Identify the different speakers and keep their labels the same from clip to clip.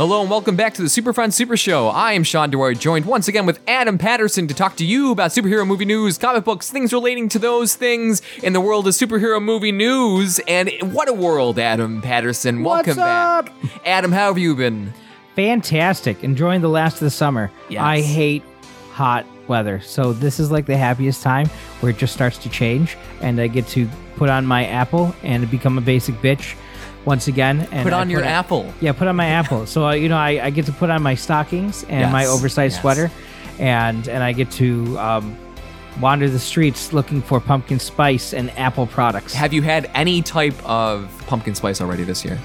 Speaker 1: Hello and welcome back to the Super Fun Super Show. I am Sean DeWard, joined once again with Adam Patterson to talk to you about superhero movie news, comic books, things relating to those things in the world of superhero movie news. And what a world, Adam Patterson. Welcome
Speaker 2: What's up?
Speaker 1: back. Adam, how have you been?
Speaker 2: Fantastic. Enjoying the last of the summer.
Speaker 1: Yes.
Speaker 2: I hate hot weather. So this is like the happiest time where it just starts to change and I get to put on my apple and become a basic bitch once again. And
Speaker 1: Put on your
Speaker 2: a-
Speaker 1: apple.
Speaker 2: Yeah, put on my apple. So uh, you know, I, I get to put on my stockings and my oversized
Speaker 1: yes.
Speaker 2: sweater, and and I get to um, wander the streets looking for pumpkin spice and apple products.
Speaker 1: Have you had any type of pumpkin spice already this year?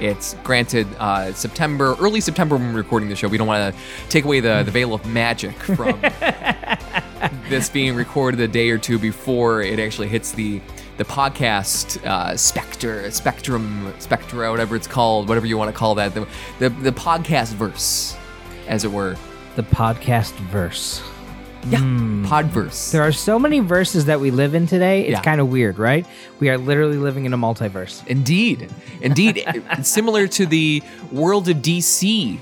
Speaker 1: It's granted uh, September, early September when we're recording the show. We don't want to take away the, the veil of magic from this being recorded a day or two before it actually hits the the podcast uh, specter, spectrum, spectra, whatever it's called, whatever you want to call that, the, the the podcast verse, as it were.
Speaker 2: the podcast verse.
Speaker 1: Yeah, podverse.
Speaker 2: There are so many verses that we live in today. It's
Speaker 1: Yeah.
Speaker 2: kind of weird, right? We are literally living in a multiverse.
Speaker 1: Indeed, indeed, similar to the world of DC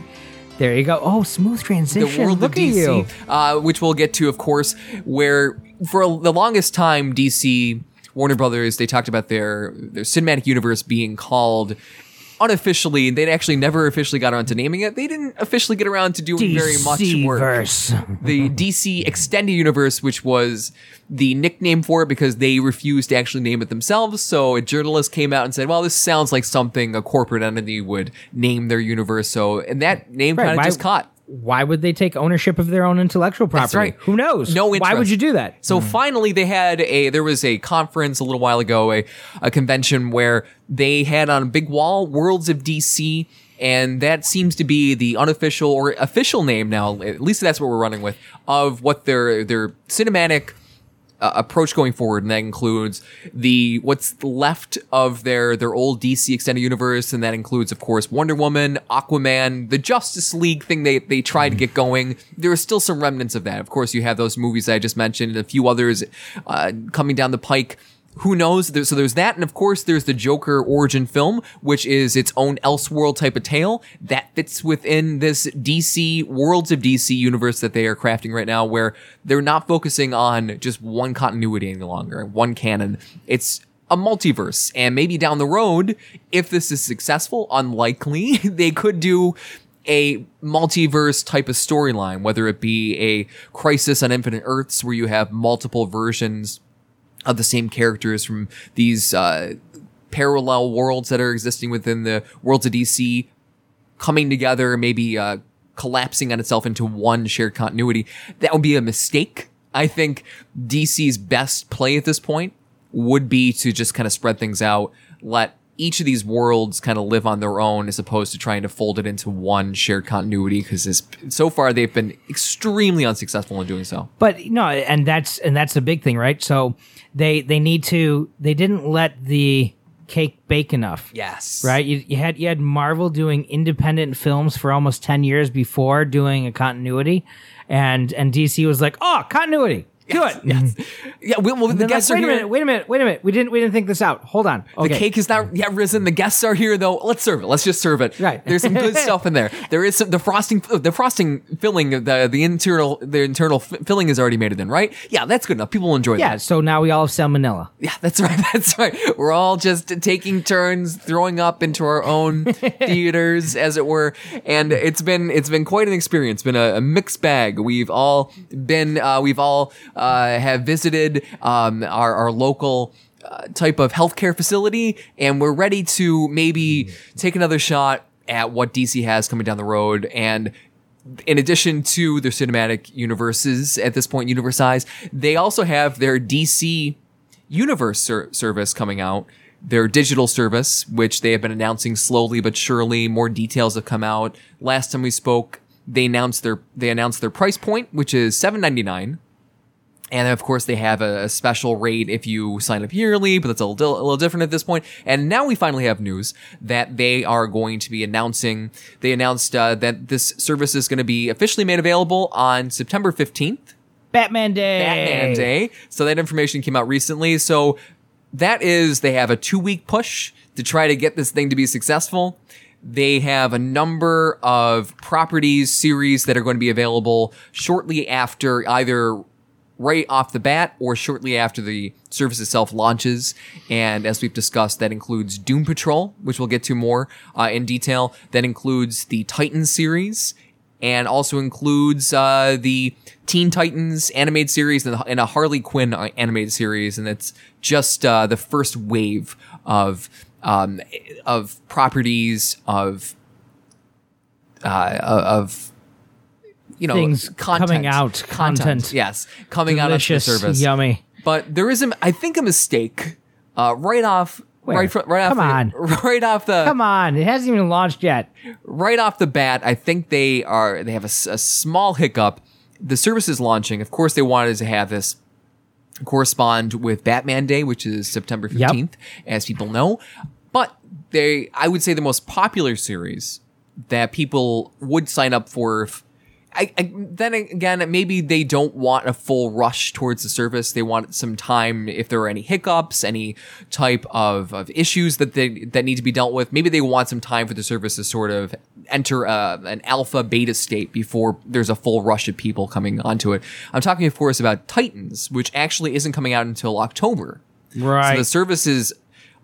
Speaker 2: There you go. Oh, smooth transition.
Speaker 1: the world
Speaker 2: Look
Speaker 1: of. DC, uh, which we'll get to, of course, where for the longest time, DC Warner Brothers they talked about their their cinematic universe being called unofficially. They actually never officially got around to naming it. They didn't officially get around to doing very much work. The DC Extended Universe, which was the nickname for it because they refused to actually name it themselves. So a journalist came out and said, "Well, this sounds like something a corporate entity would name their universe." So, and that name
Speaker 2: Right,
Speaker 1: kind of just caught.
Speaker 2: Why would they take ownership of their own intellectual property?
Speaker 1: That's right.
Speaker 2: Who knows?
Speaker 1: No interest.
Speaker 2: Why would you do that?
Speaker 1: So hmm. finally, they had a there was a conference a little while ago, a, a convention where they had on a big wall Worlds of DC, and that seems to be the unofficial or official name now. At least that's what we're running with of what their their cinematic uh, approach going forward, and that includes the what's left of their their old DC extended universe, and that includes, of course, Wonder Woman, Aquaman, the Justice League thing they they tried to get going. There are still some remnants of that. Of course, you have those movies I just mentioned, and a few others uh, coming down the pike. Who knows? So there's that, and of course there's the Joker origin film, which is its own Elseworld type of tale that fits within this DC Worlds of DC universe that they are crafting right now, where they're not focusing on just one continuity any longer, one canon. It's a multiverse, and maybe down the road, if this is successful, unlikely they could do a multiverse type of storyline, whether it be a Crisis on Infinite Earths, where you have multiple versions of the same characters from these uh, parallel worlds that are existing within the worlds of DC coming together, maybe uh, collapsing on itself into one shared continuity. That would be a mistake. I think DC's best play at this point would be to just kind of spread things out, let each of these worlds kind of live on their own as opposed to trying to fold it into one shared continuity because so far they've been extremely unsuccessful in doing so.
Speaker 2: But no, and that's and that's the big thing, right? So they they need to they didn't let the cake bake enough.
Speaker 1: Yes.
Speaker 2: Right? You, you had you had Marvel doing independent films for almost 10 years before doing a continuity and and DC was like, "Oh, continuity. It."
Speaker 1: Yes. Yeah. Well, well the
Speaker 2: Then like,
Speaker 1: guests
Speaker 2: wait
Speaker 1: are
Speaker 2: a
Speaker 1: here.
Speaker 2: minute, wait a minute, wait a minute. We didn't we didn't think this out. Hold on. Okay.
Speaker 1: The cake is not yet risen. The guests are here though. Let's serve it. Let's just serve it.
Speaker 2: Right.
Speaker 1: There's some good stuff in there. There is some the frosting. The frosting filling. The the internal the internal f- filling is already made it in. Right. Yeah. That's good enough. People will enjoy
Speaker 2: Yeah,
Speaker 1: that.
Speaker 2: so now we all have salmonella.
Speaker 1: Yeah. That's right. That's right. We're all just taking turns throwing up into our own theaters, as it were. And it's been it's been quite an experience. It's been a, a mixed bag. We've all been. Uh, we've all uh, have visited um, our our local uh, type of healthcare facility, and we're ready to maybe take another shot at what DC has coming down the road. And in addition to their cinematic universes at this point, universe size, they also have their DC universe ser- service coming out. Their digital service, which they have been announcing slowly but surely, more details have come out. Last time we spoke, they announced their they announced their price point, which is seven ninety nine. And of course, they have a, special rate if you sign up yearly, but that's a little, a little different at this point. And now we finally have news that they are going to be announcing. They announced uh, that this service is going to be officially made available on September 15th,
Speaker 2: Batman Day.
Speaker 1: Batman Day. So that information came out recently. So that is, they have a two week push to try to get this thing to be successful. They have a number of properties, series that are going to be available shortly after either right off the bat or shortly after the service itself launches. And as we've discussed, that includes Doom Patrol, which we'll get to more uh, in detail. That includes the Titan series and also includes uh, the Teen Titans animated series and, a Harley Quinn uh, animated series. And it's just uh, the first wave of um, of properties of uh, of you know
Speaker 2: Things
Speaker 1: content,
Speaker 2: coming out, content.
Speaker 1: yes coming
Speaker 2: Delicious,
Speaker 1: out of the service
Speaker 2: yummy.
Speaker 1: but there is a I think a mistake uh, right off
Speaker 2: Where?
Speaker 1: right fr- right off
Speaker 2: Come
Speaker 1: the, right off the
Speaker 2: Come on, it hasn't even launched yet.
Speaker 1: right off the bat, I think they are they have a small hiccup. The service is launching. Of course, they wanted to have this correspond with Batman Day, which is September
Speaker 2: Yep.
Speaker 1: fifteenth, as people know. But they, I would say, the most popular series that people would sign up for. If, I, I, then again, maybe they don't want a full rush towards the service. They want some time if there are any hiccups, any type of, of issues that they that need to be dealt with. Maybe they want some time for the service to sort of enter uh, an alpha beta state before there's a full rush of people coming onto it. I'm talking, of course, about Titans, which actually isn't coming out until October.
Speaker 2: Right.
Speaker 1: So the service is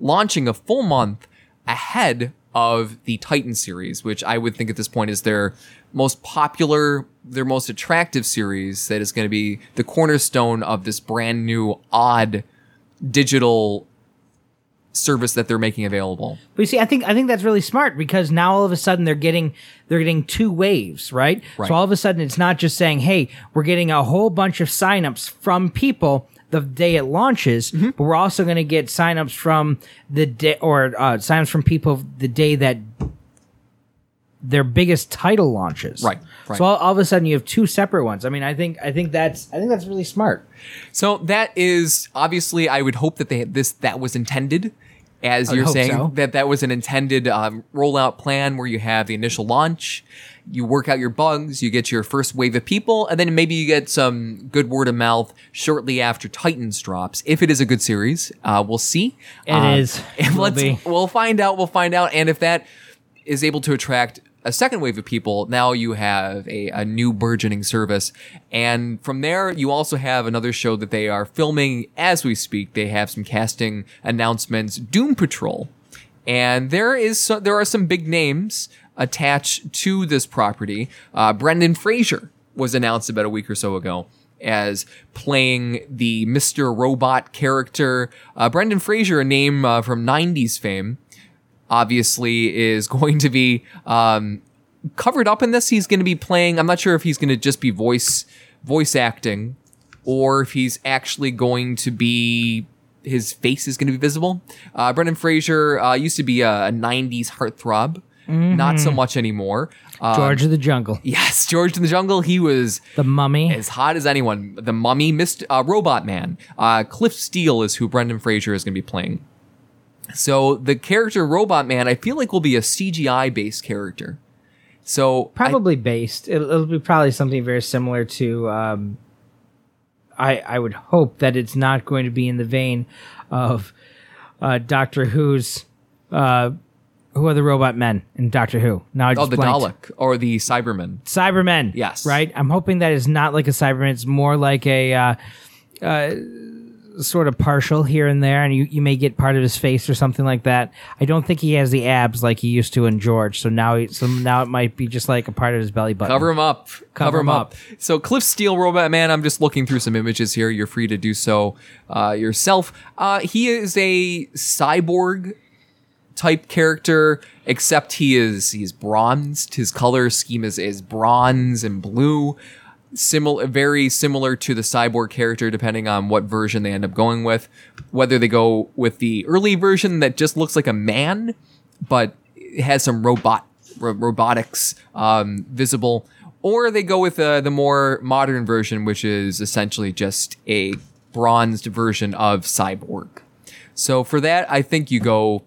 Speaker 1: launching a full month ahead of the Titan series, which I would think at this point is their most popular, their most attractive series that is going to be the cornerstone of this brand new odd digital service that they're making available.
Speaker 2: But you see, I think I think that's really smart because now all of a sudden they're getting they're getting two waves, right?
Speaker 1: Right.
Speaker 2: So all of a sudden it's not just saying, "Hey, we're getting a whole bunch of signups from people the day it launches,
Speaker 1: Mm-hmm.
Speaker 2: but we're also going to get signups from the day or uh, signups from people the day that their biggest title launches."
Speaker 1: Right, right.
Speaker 2: So all, all of a sudden you have two separate ones. I mean, I think I think that's I think that's really smart.
Speaker 1: So that is obviously, I would hope that they this that was intended, as you're saying
Speaker 2: so.
Speaker 1: that that was an intended um, rollout plan where you have the initial launch, you work out your bugs, you get your first wave of people, and then maybe you get some good word of mouth shortly after Titans drops. If it is a good series, uh, we'll see.
Speaker 2: It
Speaker 1: It
Speaker 2: is.
Speaker 1: is. And
Speaker 2: Will
Speaker 1: let's
Speaker 2: be.
Speaker 1: we'll find out. We'll find out. And if that is able to attract a second wave of people, now you have a, a new burgeoning service. And from there, you also have another show that they are filming as we speak. They have some casting announcements. Doom Patrol. And there is so, there are some big names attached to this property. Uh, Brendan Fraser was announced about a week or so ago as playing the Mr. Robot character. Uh, Brendan Fraser, a name uh, from 90s fame, obviously is going to be um, covered up in this. He's going to be playing. I'm not sure if he's going to just be voice voice acting, or if he's actually going to be his face is going to be visible. Uh, Brendan Fraser uh, used to be a, a 90s heartthrob, not so much anymore. Uh,
Speaker 2: George of the Jungle,
Speaker 1: yes, George in the Jungle. He was
Speaker 2: the Mummy.
Speaker 1: as hot as anyone. The Mummy, Mist, uh, Robot Man. Uh, Cliff Steele is who Brendan Fraser is going to be playing. So the character Robot Man, I feel like will be a CGI based character. So I-
Speaker 2: probably based. It'll, it'll be probably something very similar to. Um, I I would hope that it's not going to be in the vein of uh, Doctor Who's. Uh, who are the robot men in Doctor Who? Now I just
Speaker 1: oh, the
Speaker 2: blanked.
Speaker 1: Dalek or the Cybermen.
Speaker 2: Cybermen.
Speaker 1: Yes.
Speaker 2: Right? I'm hoping that is not like a Cyberman. It's more like a uh, uh, sort of partial here and there, and you, you may get part of his face or something like that. I don't think he has the abs like he used to in George. So now, he, so now it might be just like a part of his belly button.
Speaker 1: Cover him up. Cover,
Speaker 2: him
Speaker 1: him up. So Cliff Steele, Robot Man. I'm just looking through some images here. You're free to do so uh, yourself. Uh, he is a cyborg type character, except he is he's bronzed. His color scheme is is bronze and blue. Similar, very similar to the cyborg character, depending on what version they end up going with. Whether they go with the early version that just looks like a man, but has some robot ro- robotics um, visible, or they go with uh, the more modern version, which is essentially just a bronzed version of cyborg. So for that, I think you go.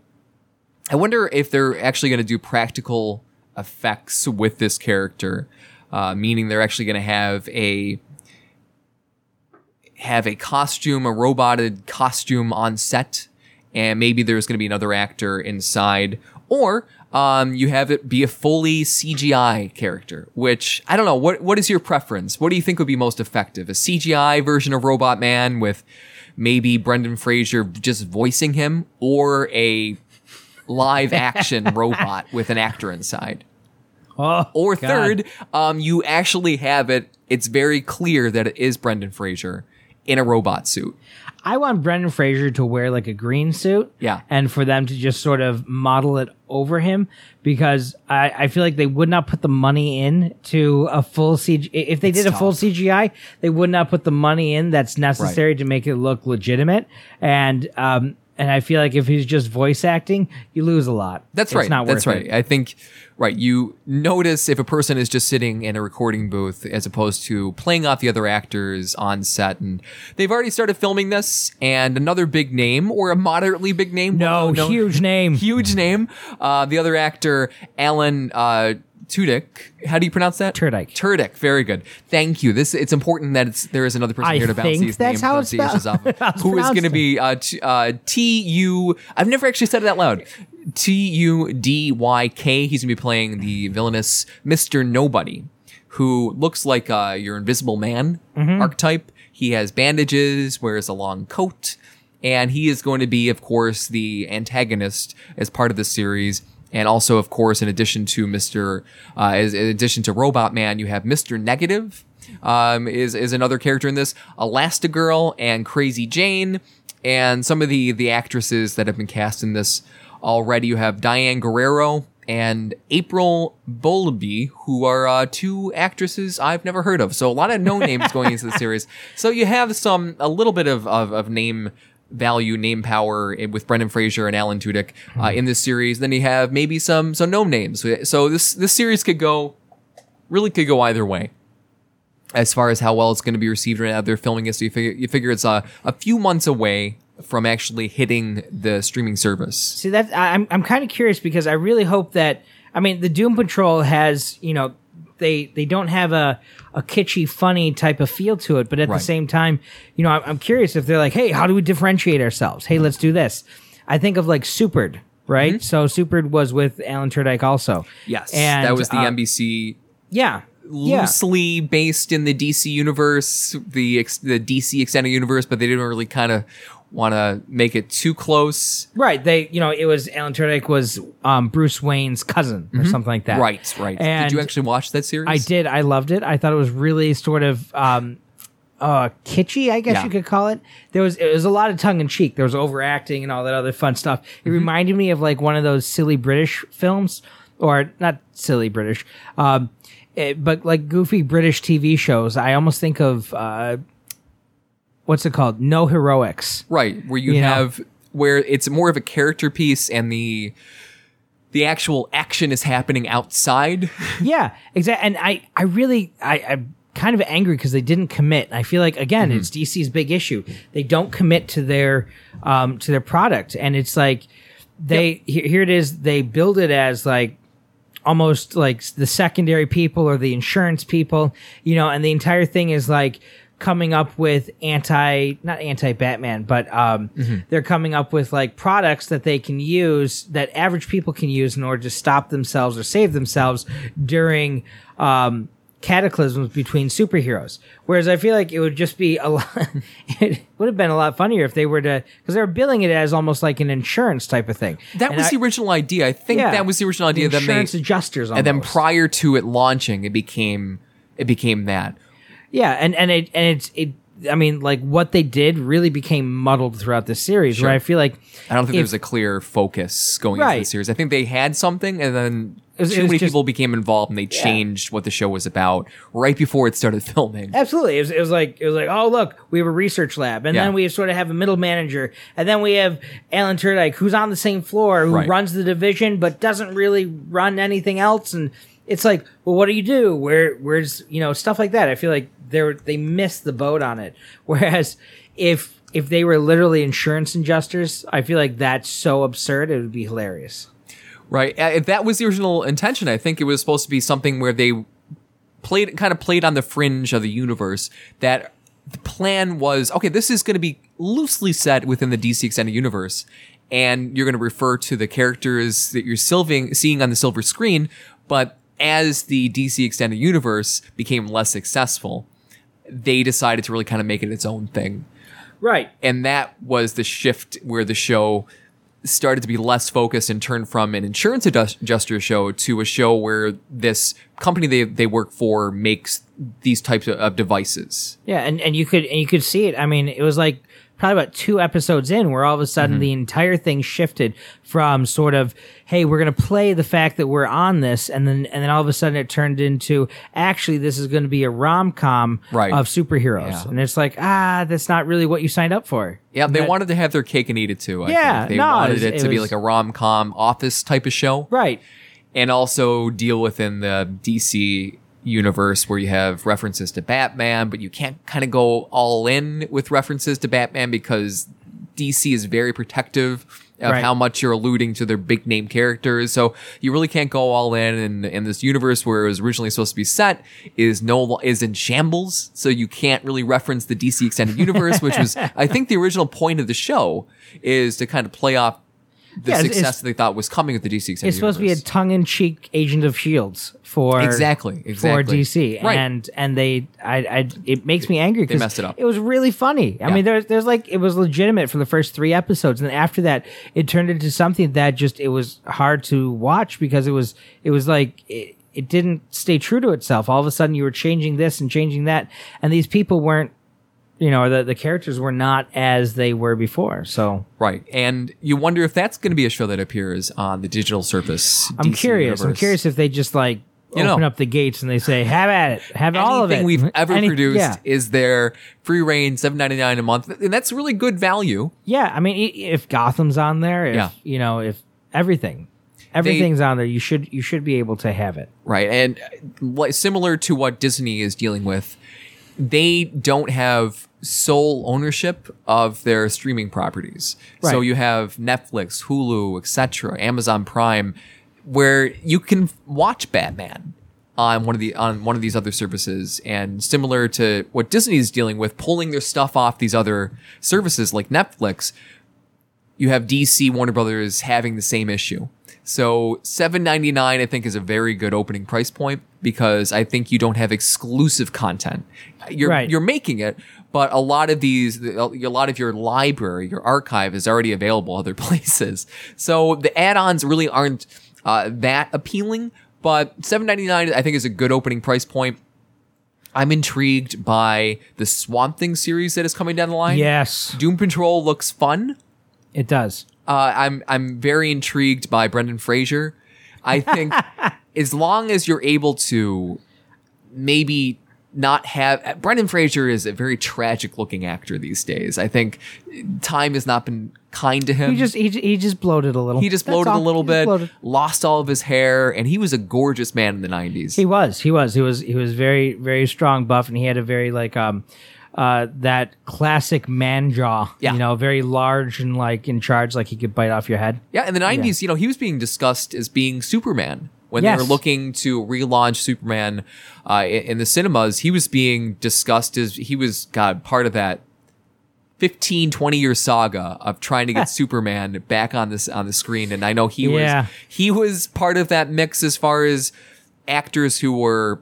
Speaker 1: I wonder if they're actually going to do practical effects with this character, uh, meaning they're actually going to have a have a costume, a roboted costume on set, and maybe there's going to be another actor inside, or um, you have it be a fully CGI character. Which I don't know. What what is your preference? What do you think would be most effective? A CGI version of Robot Man with maybe Brendan Fraser just voicing him, or a live action robot with an actor inside?
Speaker 2: Oh,
Speaker 1: Or
Speaker 2: God.
Speaker 1: third, um, you actually have it. It's very clear that it is Brendan Fraser in a robot suit.
Speaker 2: I want Brendan Fraser to wear like a green suit.
Speaker 1: Yeah.
Speaker 2: And for them to just sort of model it over him because I, I feel like they would not put the money in to a full CG. If they
Speaker 1: It's
Speaker 2: did a full. CGI, they would not put the money in that's necessary to make it look legitimate. And, um, and I feel like if he's just voice acting, you lose a lot.
Speaker 1: That's
Speaker 2: It's
Speaker 1: right.
Speaker 2: Not
Speaker 1: That's right.
Speaker 2: it.
Speaker 1: I think right. You notice if a person is just sitting in a recording booth as opposed to playing off the other actors on set, and they've already started filming this. And another big name or a moderately big name,
Speaker 2: No,
Speaker 1: well,
Speaker 2: huge name.
Speaker 1: huge name. Uh, the other actor, Alan uh, Tudyk. How do you pronounce that?
Speaker 2: Turdyke.
Speaker 1: Turdyk. Very good. Thank you. This it's important that it's there is another person
Speaker 2: I
Speaker 1: here to bounce these
Speaker 2: that's
Speaker 1: name
Speaker 2: how it's
Speaker 1: pronunciations off of. Who is going to be uh, t- uh, T U? I've never actually said it out loud. T U D Y K. He's going to be playing the villainous Mister Nobody, who looks like uh, your Invisible Man
Speaker 2: Mm-hmm.
Speaker 1: archetype. He has bandages, wears a long coat, and he is going to be, of course, the antagonist as part of the series. And also, of course, in addition to Mister, uh, in addition to Robot Man, you have Mister Negative, um, is is another character in this. Elastigirl and Crazy Jane, and some of the the actresses that have been cast in this already. You have Diane Guerrero and April Bowlby, who are uh, two actresses I've never heard of. So a lot of no names going into the series. So you have some a little bit of of, of name value, name power with Brendan Fraser and Alan Tudyk uh, in this series. Then you have maybe some some no names. So this this series could go really could go either way as far as how well it's going to be received right now. They're filming it, so you figure you figure it's a, a few months away from actually hitting the streaming service.
Speaker 2: See that I'm I'm kind of curious because I really hope that I mean the Doom Patrol has you know they they don't have a a kitschy funny type of feel to it, but at
Speaker 1: Right.
Speaker 2: the same time you know I'm, curious if they're like hey how do we differentiate ourselves? Hey let's do this. I think of like Supered right? So Supered was with Alan Tudyk also.
Speaker 1: Mm-hmm. Yes,
Speaker 2: and
Speaker 1: that was the
Speaker 2: uh,
Speaker 1: NBC
Speaker 2: Yeah. Yeah.
Speaker 1: loosely based in the DC universe, the ex- the DC extended universe, but they didn't really kind of want to make it too close.
Speaker 2: Right. They, you know, it was Alan Tudyk was um, Bruce Wayne's cousin or something like that.
Speaker 1: Mm-hmm. Right, right.
Speaker 2: And
Speaker 1: Did you actually watch that series?
Speaker 2: I did. I loved it. I thought it was really sort of um, uh, kitschy, I guess
Speaker 1: Yeah.
Speaker 2: you could call it. There was it was a lot of tongue in cheek. There was overacting and all that other fun stuff.
Speaker 1: Mm-hmm.
Speaker 2: It reminded me of like one of those silly British films, or not silly British, um, it- but like goofy British TV shows. I almost think of uh, what's it called? No heroics.
Speaker 1: Right, where you,
Speaker 2: You know?
Speaker 1: have where it's more of a character piece and the the actual action is happening outside.
Speaker 2: yeah, exactly. And I, I really, I, I'm kind of angry because they didn't commit. I feel like again, it's DC's big issue. They don't commit to their, um, to their product, and it's like they here, here it is. They build it as like almost like the secondary people or the insurance people, you know, and the entire thing is like coming up with anti not anti Batman, but um they're coming up with like products that they can use that average people can use in order to stop themselves or save themselves during um cataclysms between superheroes. Whereas I feel like it would just be a lot it would have been a lot funnier if they were to because they were billing it as almost like an insurance type of thing.
Speaker 1: That
Speaker 2: And
Speaker 1: was
Speaker 2: I-
Speaker 1: the original idea. I think
Speaker 2: yeah,
Speaker 1: that was the original idea. that they
Speaker 2: insurance adjusters on.
Speaker 1: and then prior to it launching, it became it became that.
Speaker 2: Yeah, and and it and it's it. I mean, like what they did really became muddled throughout the series.
Speaker 1: Sure.
Speaker 2: Where I feel like
Speaker 1: I don't think
Speaker 2: If-
Speaker 1: there was a clear focus going into
Speaker 2: Right.
Speaker 1: the series. I think they had something, and then
Speaker 2: was-
Speaker 1: too many
Speaker 2: just-
Speaker 1: people became involved, and they changed what the show was about right before it started filming.
Speaker 2: absolutely, it was, it was like it was like oh look, we have a research lab, and
Speaker 1: Yeah.
Speaker 2: then we sort of have a middle manager, and then we have Alan Tudyk who's on the same floor who
Speaker 1: Right.
Speaker 2: runs the division but doesn't really run anything else, and it's like, well, what do you do? Where where's you know stuff like that? I feel like they they missed the boat on it. Whereas if if they were literally insurance adjusters, I feel like that's so absurd it would be hilarious.
Speaker 1: Right. Uh, If that was the original intention, I think it was supposed to be something where they played kind of played on the fringe of the universe. That the plan was okay. This is going to be loosely set within the DC extended universe, and you're going to refer to the characters that you're silving, seeing on the silver screen. But as the DC Extended Universe became less successful, they decided to really kind of make it its own thing.
Speaker 2: Right.
Speaker 1: And that was the shift where the show started to be less focused and turned from an insurance adjuster show to a show where this company they, they work for makes these types of, of devices.
Speaker 2: Yeah, and, and you could and you could see it. I mean, it was like probably about two episodes in where all of a sudden
Speaker 1: Mm-hmm.
Speaker 2: the entire thing shifted from sort of hey we're going to play the fact that we're on this and then and then all of a sudden it turned into actually this is going to be a rom-com
Speaker 1: Right.
Speaker 2: of superheroes
Speaker 1: Yeah.
Speaker 2: and it's like ah that's not really what you signed up for
Speaker 1: Yeah, they
Speaker 2: That-
Speaker 1: wanted to have their cake and eat it too. I
Speaker 2: Yeah,
Speaker 1: think. they
Speaker 2: no, it
Speaker 1: wanted
Speaker 2: was-
Speaker 1: it,
Speaker 2: it
Speaker 1: to be like a rom com office type of show,
Speaker 2: right
Speaker 1: and also deal within the DC universe where you have references to Batman, but you can't kind of go all in with references to Batman because DC is very protective of
Speaker 2: Right.
Speaker 1: how much you're alluding to their big name characters. So you really can't go all in. And in this universe where it was originally supposed to be set is no is in shambles. So you can't really reference the DC extended universe, which was I think the original point of the show is to kind of play off the
Speaker 2: Yeah,
Speaker 1: success that they thought was coming with the DC
Speaker 2: it's supposed to be a tongue-in-cheek agent of shields for
Speaker 1: Exactly,
Speaker 2: for. DC,
Speaker 1: Right.
Speaker 2: and and they, I, I, it makes me angry because
Speaker 1: messed it up.
Speaker 2: It was really funny. I
Speaker 1: Yeah.
Speaker 2: mean, there's, there's like it was legitimate for the first three episodes, and then after that, it turned into something that just it was hard to watch because it was, it was like. It, it didn't stay true to itself. All of a sudden, you were changing this and changing that, and these people weren't, you know, the the characters were not as they were before. So
Speaker 1: Right. And you wonder if that's going to be a show that appears on the digital surface.
Speaker 2: I'm
Speaker 1: DC
Speaker 2: curious. I'm curious if they just like
Speaker 1: You know.
Speaker 2: open up the gates and they say, "Have at it, have all of it."
Speaker 1: Anything we've ever
Speaker 2: Any-
Speaker 1: produced
Speaker 2: Yeah,
Speaker 1: is their free reign, seven ninety nine a month, and that's really good value.
Speaker 2: yeah. I mean, if Gotham's on there, if
Speaker 1: Yeah.
Speaker 2: you know, if everything, everything's on there, you should you should be able to have it.
Speaker 1: Right. And uh, like, similar to what Disney is dealing with, they don't have sole ownership of their streaming properties. So you have Netflix, Hulu, etc., Amazon Prime, where you can watch Batman on one of the on one of these other services and similar to what Disney is dealing with pulling their stuff off these other services like Netflix you have DC Warner Brothers having the same issue. So 7.99 I think is a very good opening price point because I think you don't have exclusive content. You're
Speaker 2: Right.
Speaker 1: you're making it, but a lot of these a lot of your library, your archive is already available other places. So the add-ons really aren't uh, that appealing, but 7.99 I think is a good opening price point. I'm intrigued by the Swamp Thing series that is coming down the line.
Speaker 2: Yes,
Speaker 1: Doom Patrol looks fun.
Speaker 2: it does.
Speaker 1: Uh, I'm I'm very intrigued by Brendan Fraser. I think as long as you're able to maybe not have Brendan Fraser is a very tragic looking actor these days. I think time has not been kind to him.
Speaker 2: He just he, he just bloated a little.
Speaker 1: he just
Speaker 2: That's
Speaker 1: bloated a little bit,
Speaker 2: bloated.
Speaker 1: lost all of his hair, and he was a gorgeous man in the 90s.
Speaker 2: He was. He was. He was. He was very, very strong, buff, and he had a very like um, uh, that classic man jaw.
Speaker 1: Yeah.
Speaker 2: You know, very large and like in charge, like he could bite off your head.
Speaker 1: Yeah, in the '90s, you know, he was being discussed as being Superman when they were looking to relaunch Superman uh, i- in the cinemas. He was being discussed as he was God part of that 15, 20 year saga of trying to get Superman back on this on the screen. And I know he
Speaker 2: Yeah.
Speaker 1: was he was part of that mix as far as actors who were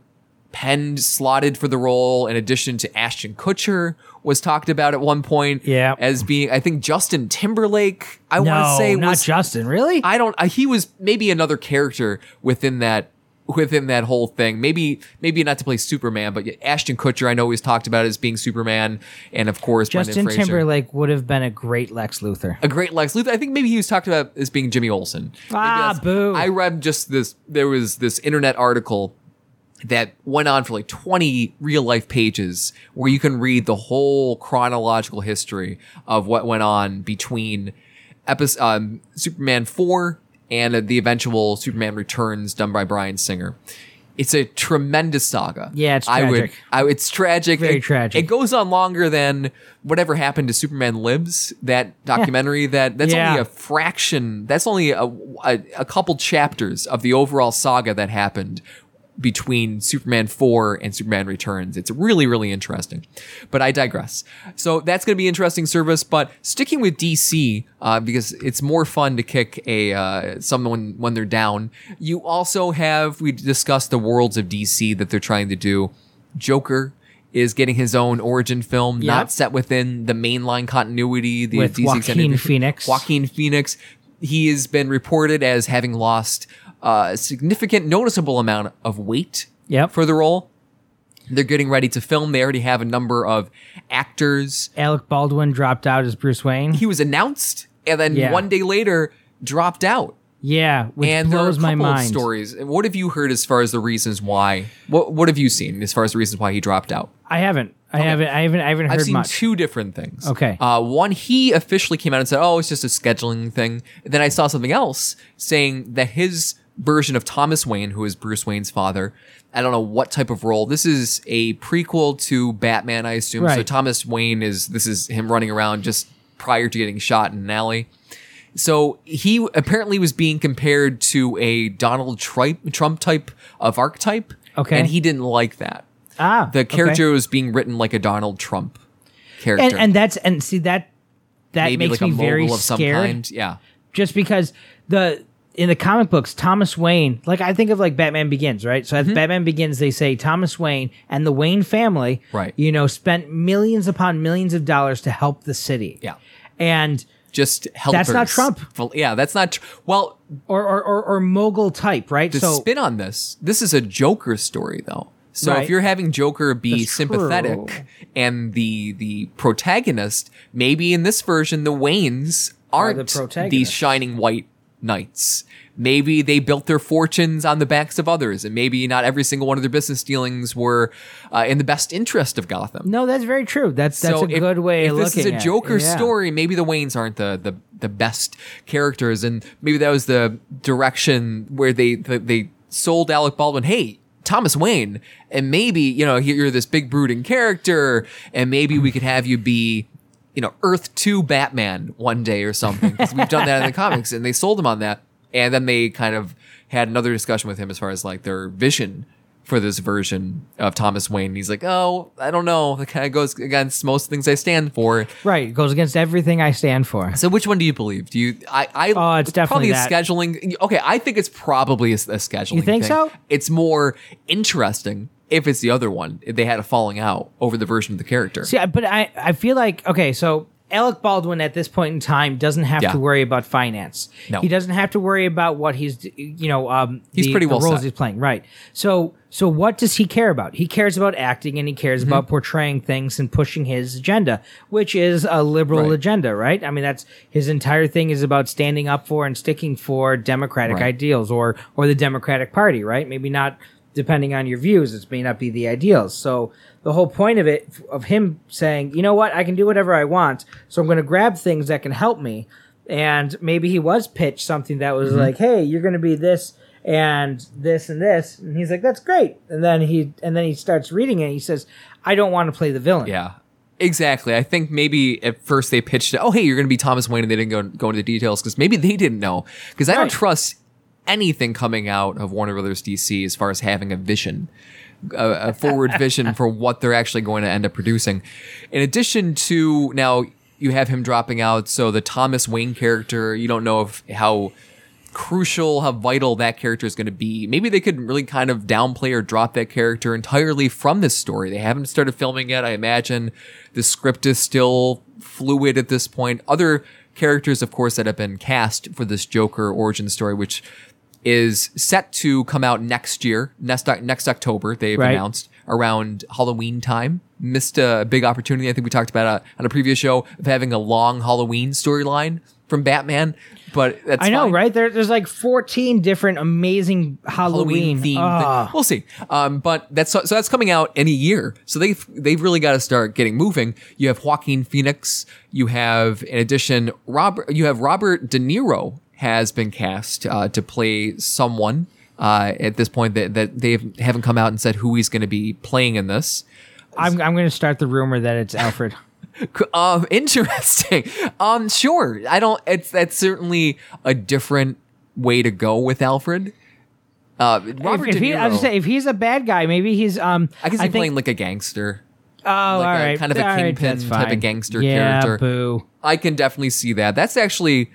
Speaker 1: penned slotted for the role in addition to Ashton Kutcher was talked about at one point
Speaker 2: Yeah.
Speaker 1: as being I think Justin Timberlake I want to say
Speaker 2: not
Speaker 1: was
Speaker 2: Justin. Really?
Speaker 1: I don't. I, he was maybe another character within that within that whole thing. Maybe maybe not to play Superman, but Ashton Kutcher. I know he's talked about as being Superman, and of course
Speaker 2: Justin. Timberlake would have been a great Lex Luthor.
Speaker 1: A great Lex Luthor. I think maybe he was talked about as being Jimmy Olsen.
Speaker 2: Ah, boo.
Speaker 1: I read just this. There was this internet article that went on for like 20 real life pages where you can read the whole chronological history of what went on between episode, um, Superman 4 and uh, the eventual Superman Returns done by Bryan Singer. It's a tremendous saga.
Speaker 2: Yeah, it's
Speaker 1: I would,
Speaker 2: tragic.
Speaker 1: I, it's tragic.
Speaker 2: Very
Speaker 1: It-
Speaker 2: tragic.
Speaker 1: It goes on longer than whatever happened to Superman Lives, that documentary. That that's
Speaker 2: Yeah.
Speaker 1: only a fraction. That's only a, a a couple chapters of the overall saga that happened between Superman 4 and Superman Returns. It's really, really interesting. But I digress. So that's going to be interesting service. But sticking with DC, uh, because it's more fun to kick a uh, someone when they're down. You also have we discussed the worlds of DC that they're trying to do. Joker is getting his own origin film,
Speaker 2: Yep.
Speaker 1: not set within the mainline continuity. The
Speaker 2: With
Speaker 1: DC
Speaker 2: Joaquin Phoenix.
Speaker 1: Joaquin Phoenix. He has been reported as having lost uh, a significant, noticeable amount of weight
Speaker 2: Yep.
Speaker 1: for the role. They're getting ready to film. They already have a number of actors.
Speaker 2: Alec Baldwin dropped out as Bruce Wayne.
Speaker 1: He was announced, and then
Speaker 2: Yeah.
Speaker 1: one day later dropped out.
Speaker 2: yeah, which
Speaker 1: and there are a
Speaker 2: blows my mind.
Speaker 1: stories. What have you heard as far as the reasons why? What What have you seen as far as the reasons why he dropped out?
Speaker 2: I haven't. I haven't. I haven't. I haven't
Speaker 1: I've
Speaker 2: heard
Speaker 1: seen
Speaker 2: much.
Speaker 1: two different things.
Speaker 2: Okay.
Speaker 1: Uh, one, he officially came out and said, "Oh, it's just a scheduling thing." Then I saw something else saying that his version of Thomas Wayne, who is Bruce Wayne's father, I don't know what type of role. This is a prequel to Batman, I assume. So Thomas Wayne is this is him running around just prior to getting shot in an alley. So he apparently was being compared to a Donald Trump, Trump type of archetype.
Speaker 2: Okay.
Speaker 1: And he didn't like that.
Speaker 2: ah,
Speaker 1: The
Speaker 2: okay.
Speaker 1: character was being written like a Donald Trump character.
Speaker 2: and and that's and see that that
Speaker 1: maybe
Speaker 2: makes
Speaker 1: like a
Speaker 2: me very
Speaker 1: of some
Speaker 2: scared.
Speaker 1: kind. Yeah.
Speaker 2: just because the in the comic books thomas wayne like i think of like batman begins right so
Speaker 1: Mm-hmm.
Speaker 2: at batman begins they say thomas wayne and the wayne family
Speaker 1: Right.
Speaker 2: you know spent millions upon millions of dollars to help the city
Speaker 1: Yeah.
Speaker 2: and
Speaker 1: Just helpers.
Speaker 2: That's not Trump.
Speaker 1: Yeah, that's not. Tr- well,
Speaker 2: or or, or, or mogul type right
Speaker 1: the
Speaker 2: so
Speaker 1: spin on this. This is a Joker story, though. So
Speaker 2: Right.
Speaker 1: if you're having Joker be
Speaker 2: That's
Speaker 1: sympathetic
Speaker 2: true.
Speaker 1: and the the protagonist, maybe in this version the Waynes aren't these
Speaker 2: protagonists.
Speaker 1: shining white knights. Maybe they built their fortunes on the backs of others, and maybe not every single one of their business dealings were uh, in the best interest of Gotham.
Speaker 2: no that's very true that's that's
Speaker 1: so
Speaker 2: a
Speaker 1: if,
Speaker 2: good way
Speaker 1: if
Speaker 2: of
Speaker 1: this is a. Joker
Speaker 2: Yeah.
Speaker 1: story, maybe the Waynes aren't the, the the best characters, and maybe that was the direction where they they, they sold Alec Baldwin. Hey. Thomas Wayne, and maybe you know you're this big brooding character, and maybe we could have you be, you know, Earth Two Batman one day or something. Because we've done that in the comics, and they sold him on that, and then they kind of had another discussion with him as far as like their vision for this version of Thomas Wayne. And He's like, oh, I don't know. That kind of goes against most things I stand for.
Speaker 2: right it goes against everything i stand for
Speaker 1: So which one do you believe? Do you? I. I
Speaker 2: Oh, it's
Speaker 1: probably
Speaker 2: definitely
Speaker 1: a
Speaker 2: that.
Speaker 1: scheduling. Okay, I think it's probably a, a scheduling.
Speaker 2: You think
Speaker 1: thing.
Speaker 2: so?
Speaker 1: It's more interesting if it's the other one. If they had a falling out over the version of the character.
Speaker 2: See, but I, I feel like okay, so Alec Baldwin at this point in time doesn't have
Speaker 1: Yeah.
Speaker 2: to worry about finance.
Speaker 1: No.
Speaker 2: he doesn't have to worry about what he's you know um
Speaker 1: He's
Speaker 2: the,
Speaker 1: pretty
Speaker 2: the
Speaker 1: well
Speaker 2: roles
Speaker 1: set.
Speaker 2: he's playing. Right. So so what does he care about? He cares about acting and he cares
Speaker 1: Mm-hmm.
Speaker 2: about portraying things and pushing his agenda, which is a liberal
Speaker 1: Right.
Speaker 2: agenda, right? I mean that's his entire thing is about standing up for and sticking for democratic
Speaker 1: Right.
Speaker 2: ideals or or the Democratic Party, right? Maybe not depending on your views, it may not be the ideals. So the whole point of it, of him saying, you know what, I can do whatever I want, so I'm going to grab things that can help me. And maybe he was pitched something that
Speaker 1: Mm-hmm.
Speaker 2: was like, hey, you're going to be this and this and this, and he's like, that's great. And then he and then he starts reading it. He says, I don't want to play the villain.
Speaker 1: Yeah. Exactly. I think maybe at first they pitched it. Oh, hey, you're going to be Thomas Wayne, and they didn't go go into the details because maybe they didn't know. Because I don't trust anything coming out of Warner Brothers DC as far as having a vision, a, a forward vision for what they're actually going to end up producing. In addition to now, you have him dropping out. So the Thomas Wayne character, you don't know if how crucial, how vital that character is going to be. Maybe they could really kind of downplay or drop that character entirely from this story. They haven't started filming yet. I imagine the script is still fluid at this point. Other characters, of course, that have been cast for this Joker origin story, which is set to come out next year, next next October. They've
Speaker 2: Right.
Speaker 1: announced around Halloween time. Missed a big opportunity. I think we talked about uh on a previous show of having a long Halloween storyline from Batman, but that's
Speaker 2: I know,
Speaker 1: fine.
Speaker 2: right? There, there's like 14 different amazing
Speaker 1: Halloween
Speaker 2: Halloween,
Speaker 1: theme.
Speaker 2: Ah.
Speaker 1: We'll see. Um, but that's so that's coming out any year, so they've they've really got to start getting moving. You have Joaquin Phoenix. You have, in addition, Robert. You have Robert De Niro has been cast uh, to play someone. Uh, at this point, that that they haven't come out and said who he's going to be playing in this.
Speaker 2: I'm, I'm going to start the rumor that it's Alfred.
Speaker 1: Um, interesting. Um, sure. I don't. It's that's certainly a different way to go with Alfred. Uh, Robert
Speaker 2: if
Speaker 1: De
Speaker 2: he, I was say if he's a bad guy, maybe he's um.
Speaker 1: I can see playing like a gangster.
Speaker 2: oh, all
Speaker 1: like a-
Speaker 2: right,
Speaker 1: kind of a
Speaker 2: all right,
Speaker 1: kingpin
Speaker 2: that's
Speaker 1: type of gangster
Speaker 2: yeah,
Speaker 1: character.
Speaker 2: Boo,
Speaker 1: I can definitely see that. That's actually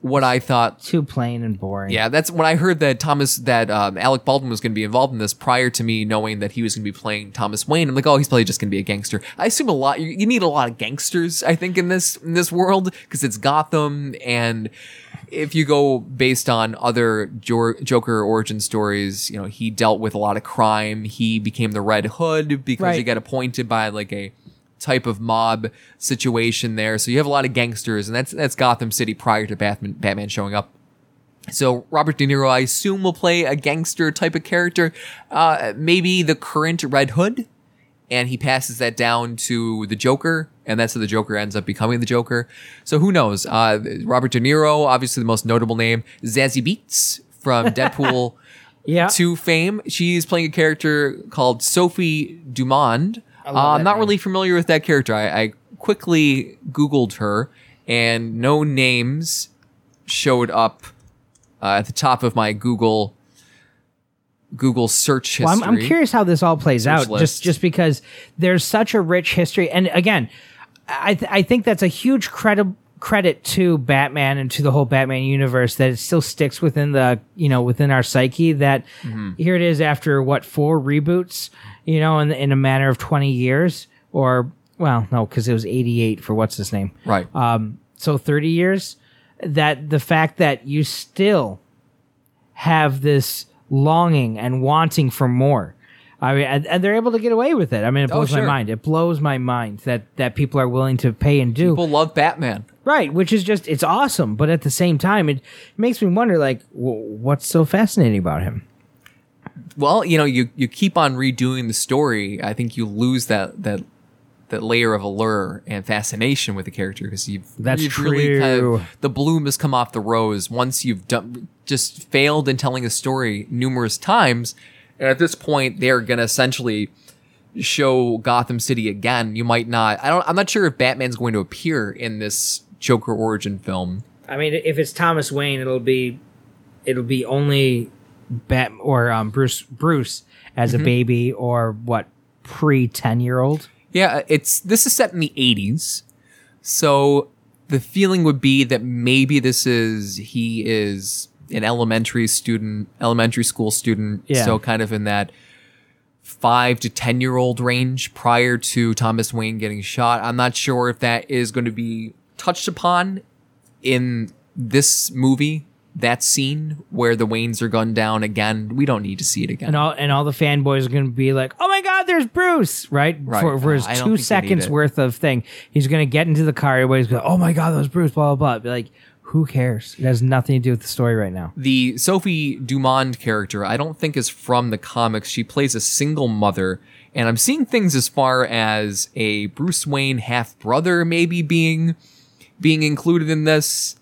Speaker 1: what I thought.
Speaker 2: too plain and boring.
Speaker 1: Yeah, that's when I heard that Thomas, that um, Alec Baldwin was going to be involved in this prior to me knowing that he was going to be playing Thomas Wayne. I'm like, oh, he's probably just going to be a gangster. I assume a lot. You, you need a lot of gangsters, I think, in this in this world because it's Gotham, and if you go based on other Jor- Joker origin stories, you know, he dealt with a lot of crime. He became the Red Hood because he got appointed by like a type of mob situation there. So you have a lot of gangsters, and that's that's Gotham City prior to Batman Batman showing up. So Robert De Niro, I assume, will play a gangster type of character, uh, maybe the current Red Hood, and he passes that down to the Joker, and that's how the Joker ends up becoming the Joker. So who knows? Uh, Robert De Niro, obviously the most notable name, Zazie Beetz from Deadpool
Speaker 2: yeah.
Speaker 1: to fame. She's playing a character called Sophie Dumond. Uh, I'm not
Speaker 2: name.
Speaker 1: really familiar with that character. I, I quickly Googled her, and no names showed up uh, at the top of my Google Google search history.
Speaker 2: Well, I'm, I'm curious how this all plays out,
Speaker 1: list.
Speaker 2: just just because there's such a rich history, and again, I th- I think that's a huge credit credit to Batman and to the whole Batman universe that it still sticks within the you know within our psyche. That
Speaker 1: Mm-hmm.
Speaker 2: here it is after what four reboots, you know, in in a matter of 20 years, or well, no, because it was 88 for what's his name,
Speaker 1: right.
Speaker 2: um, so 30 years that the fact that you still have this longing and wanting for more i mean and, and they're able to get away with it i mean it
Speaker 1: Oh,
Speaker 2: blows my mind it blows my mind that that people are willing to pay and do
Speaker 1: People love Batman.
Speaker 2: right which is just it's awesome but at the same time it makes me wonder like w- what's so fascinating about him
Speaker 1: Well, you know, you you keep on redoing the story. I think you lose that that that layer of allure and fascination with the character because you've
Speaker 2: That's
Speaker 1: you've really kind
Speaker 2: true.
Speaker 1: of the bloom has come off the rose once you've done just failed in telling a story numerous times. And at this point, they're gonna essentially show Gotham City again. You might not. I don't. I'm not sure if Batman's going to appear in this Joker origin film.
Speaker 2: i mean if it's thomas wayne it'll be it'll be only bat or um, bruce bruce as
Speaker 1: Mm-hmm.
Speaker 2: a baby or what pre 10 year old
Speaker 1: Yeah, it's this is set in the 80s. So the feeling would be that maybe this is he is an elementary student, elementary school student,
Speaker 2: Yeah.
Speaker 1: so kind of in that 5 to 10 year old range prior to Thomas Wayne getting shot. I'm not sure if that is going to be touched upon in this movie. That scene where the Waynes are gunned down again, we don't need to see it again.
Speaker 2: and all and all the fanboys are going to be like, "Oh my God, there's Bruce!" Right,
Speaker 1: Right.
Speaker 2: for, for his
Speaker 1: I
Speaker 2: two
Speaker 1: think they need
Speaker 2: seconds worth of thing. He's going to get into the car. Everybody's going, "Oh my God, that was Bruce!" Blah blah blah. Be like, who cares? It has nothing to do with the story right now.
Speaker 1: the Sophie Dumond character, I don't think is from the comics. She plays a single mother, and I'm seeing things as far as a Bruce Wayne half brother maybe being being included in this.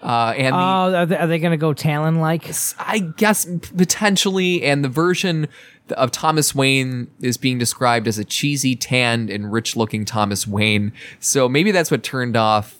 Speaker 1: Uh, and the,
Speaker 2: Oh, are they, are they going to go Talon like?
Speaker 1: I guess potentially, and the version of Thomas Wayne is being described as a cheesy, tanned, and rich-looking Thomas Wayne. So maybe that's what turned off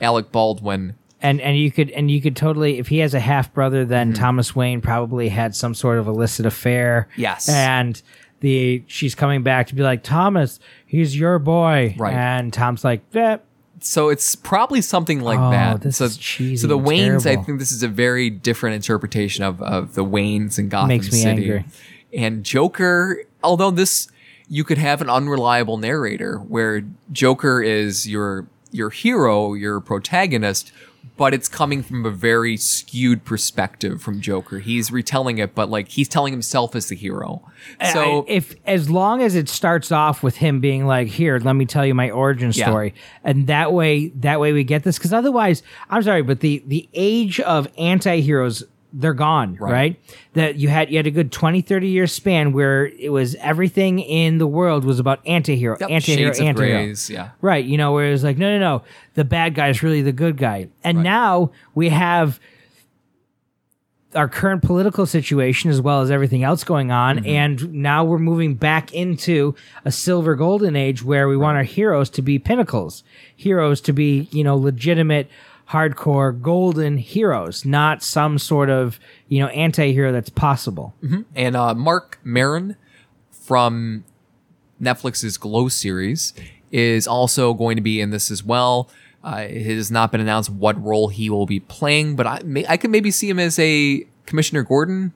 Speaker 1: Alec Baldwin.
Speaker 2: And and you could and you could totally if he has a half brother, then
Speaker 1: Mm-hmm.
Speaker 2: Thomas Wayne probably had some sort of illicit affair.
Speaker 1: Yes.
Speaker 2: and. The she's coming back to be like Thomas, he's your boy,
Speaker 1: Right.
Speaker 2: And Tom's like, eh,
Speaker 1: So it's probably something like
Speaker 2: Oh,
Speaker 1: that.
Speaker 2: this
Speaker 1: so,
Speaker 2: is cheesy
Speaker 1: so the Waynes, I think this is a very different interpretation of, of the Waynes in Gotham
Speaker 2: Makes me
Speaker 1: City.
Speaker 2: angry.
Speaker 1: And Joker, although this you could have an unreliable narrator where Joker is your your hero, your protagonist, but it's coming from a very skewed perspective from Joker. He's retelling it, but like he's telling himself as the hero. So
Speaker 2: I- if as long as it starts off with him being like, "Here, let me tell you my origin
Speaker 1: Yeah.
Speaker 2: story," and that way, that way we get this. Because otherwise, I'm sorry, but the the age of anti-heroes they're gone right.
Speaker 1: Right.
Speaker 2: that you had you had a good 20 30 year span where it was everything in the world was about anti-hero
Speaker 1: Yep,
Speaker 2: anti-hero
Speaker 1: shades
Speaker 2: anti-hero
Speaker 1: grays, yeah.
Speaker 2: right you know where it was like no no no the bad guy is really the good guy and
Speaker 1: Right.
Speaker 2: now we have our current political situation as well as everything else going on
Speaker 1: Mm-hmm.
Speaker 2: and now we're moving back into a silver golden age where we want our heroes to be pinnacles heroes to be you know legitimate hardcore golden heroes, not some sort of you know anti-hero that's possible.
Speaker 1: And uh, Marc Maron from Netflix's Glow series is also going to be in this as well. Uh, it has not been announced what role he will be playing, but I, may, I could maybe see him as a Commissioner Gordon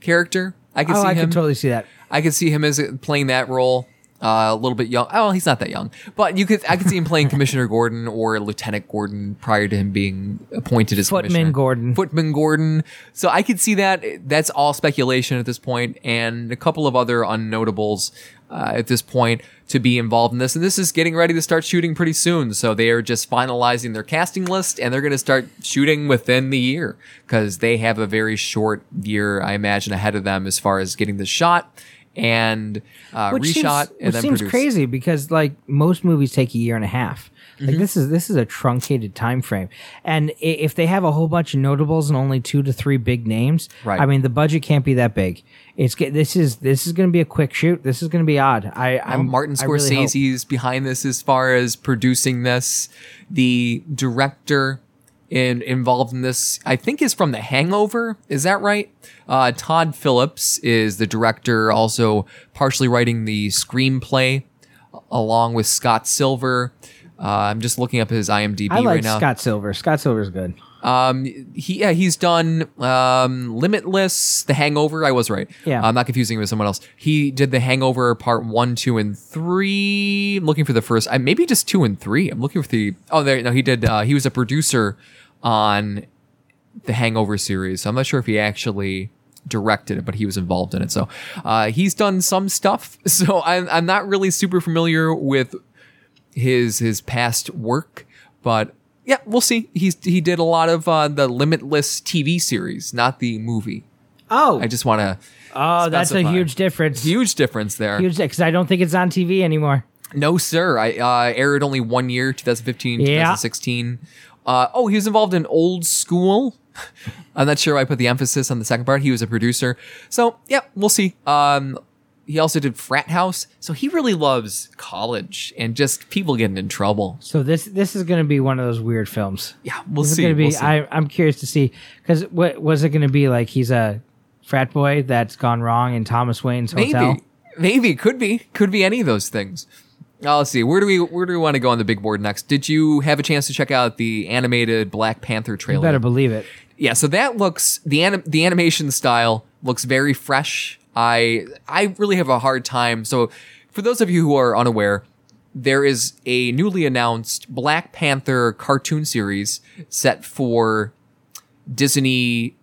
Speaker 1: character. I could
Speaker 2: Oh,
Speaker 1: see
Speaker 2: I
Speaker 1: him.
Speaker 2: can totally see that.
Speaker 1: I could see him as playing that role. Uh, a little bit young. Oh, he's not that young, but you could. I could see him playing Commissioner Gordon or Lieutenant Gordon prior to him being appointed as
Speaker 2: Footman
Speaker 1: Commissioner.
Speaker 2: Gordon.
Speaker 1: Footman Gordon. So I could see that. That's all speculation at this point, and a couple of other unnotables uh, at this point to be involved in this. And this is getting ready to start shooting pretty soon. So they are just finalizing their casting list, and they're going to start shooting within the year because they have a very short year, I imagine, ahead of them as far as getting the shot and uh,
Speaker 2: which
Speaker 1: reshot
Speaker 2: seems,
Speaker 1: and
Speaker 2: which
Speaker 1: then
Speaker 2: seems
Speaker 1: produce.
Speaker 2: crazy because like most movies take a year and a half.
Speaker 1: Mm-hmm.
Speaker 2: Like this is this is a truncated time frame, and if they have a whole bunch of notables and only two to three big names,
Speaker 1: Right.
Speaker 2: I mean the budget can't be that big. It's this is this is going to be a quick shoot. This is going to be odd. I
Speaker 1: Um,
Speaker 2: I'm
Speaker 1: Martin
Speaker 2: I really
Speaker 1: Scorsese's behind this as far as producing this. The director in, involved in this, I think, is from The Hangover. Is that right? Uh, Todd Phillips is the director, also partially writing the screenplay, along with Scott Silver. Uh, I'm just looking up his IMDb
Speaker 2: I like
Speaker 1: right now.
Speaker 2: Scott Silver. Scott Silver's good.
Speaker 1: Um, he yeah, he's done um, Limitless, The Hangover. I was right.
Speaker 2: Yeah.
Speaker 1: I'm not confusing him with someone else. He did The Hangover Part One, Two, and Three. I'm looking for the first. I maybe just two and three. I'm looking for the. Oh, there. No, he did. Uh, he was a producer on the Hangover series. So I'm not sure if he actually directed it, but he was involved in it. So uh, he's done some stuff. So I'm I'm not really super familiar with his his past work, but yeah, we'll see. He's he did a lot of uh, the Limitless TV series, not the movie.
Speaker 2: Oh,
Speaker 1: I just want to
Speaker 2: oh, that's a huge difference.
Speaker 1: huge difference there.
Speaker 2: Huge because I don't think it's on TV anymore.
Speaker 1: No, sir. I uh, aired only one year, 2015,
Speaker 2: Yeah.
Speaker 1: 2016. Uh, oh, he was involved in Old School. I'm not sure why I put the emphasis on the second part. He was a producer. So, yeah, we'll see. Um, he also did Frat House. So he really loves college and just people getting in trouble.
Speaker 2: So this this is going to be one of those weird films.
Speaker 1: Yeah, we'll
Speaker 2: Is
Speaker 1: see.
Speaker 2: going to be?
Speaker 1: We'll see.
Speaker 2: I, I'm curious to see because what was it going to be like? He's a frat boy that's gone wrong in Thomas Wayne's hotel.
Speaker 1: Maybe, maybe could be, could be any of those things. Uh, let's see. Where do we where do we want to go on the big board next? Did you have a chance to check out the animated Black Panther trailer You
Speaker 2: better believe it.
Speaker 1: yeah so that looks the anim- the animation style looks very fresh i i really have a hard time so for those of you who are unaware there is a newly announced black panther cartoon series set for disney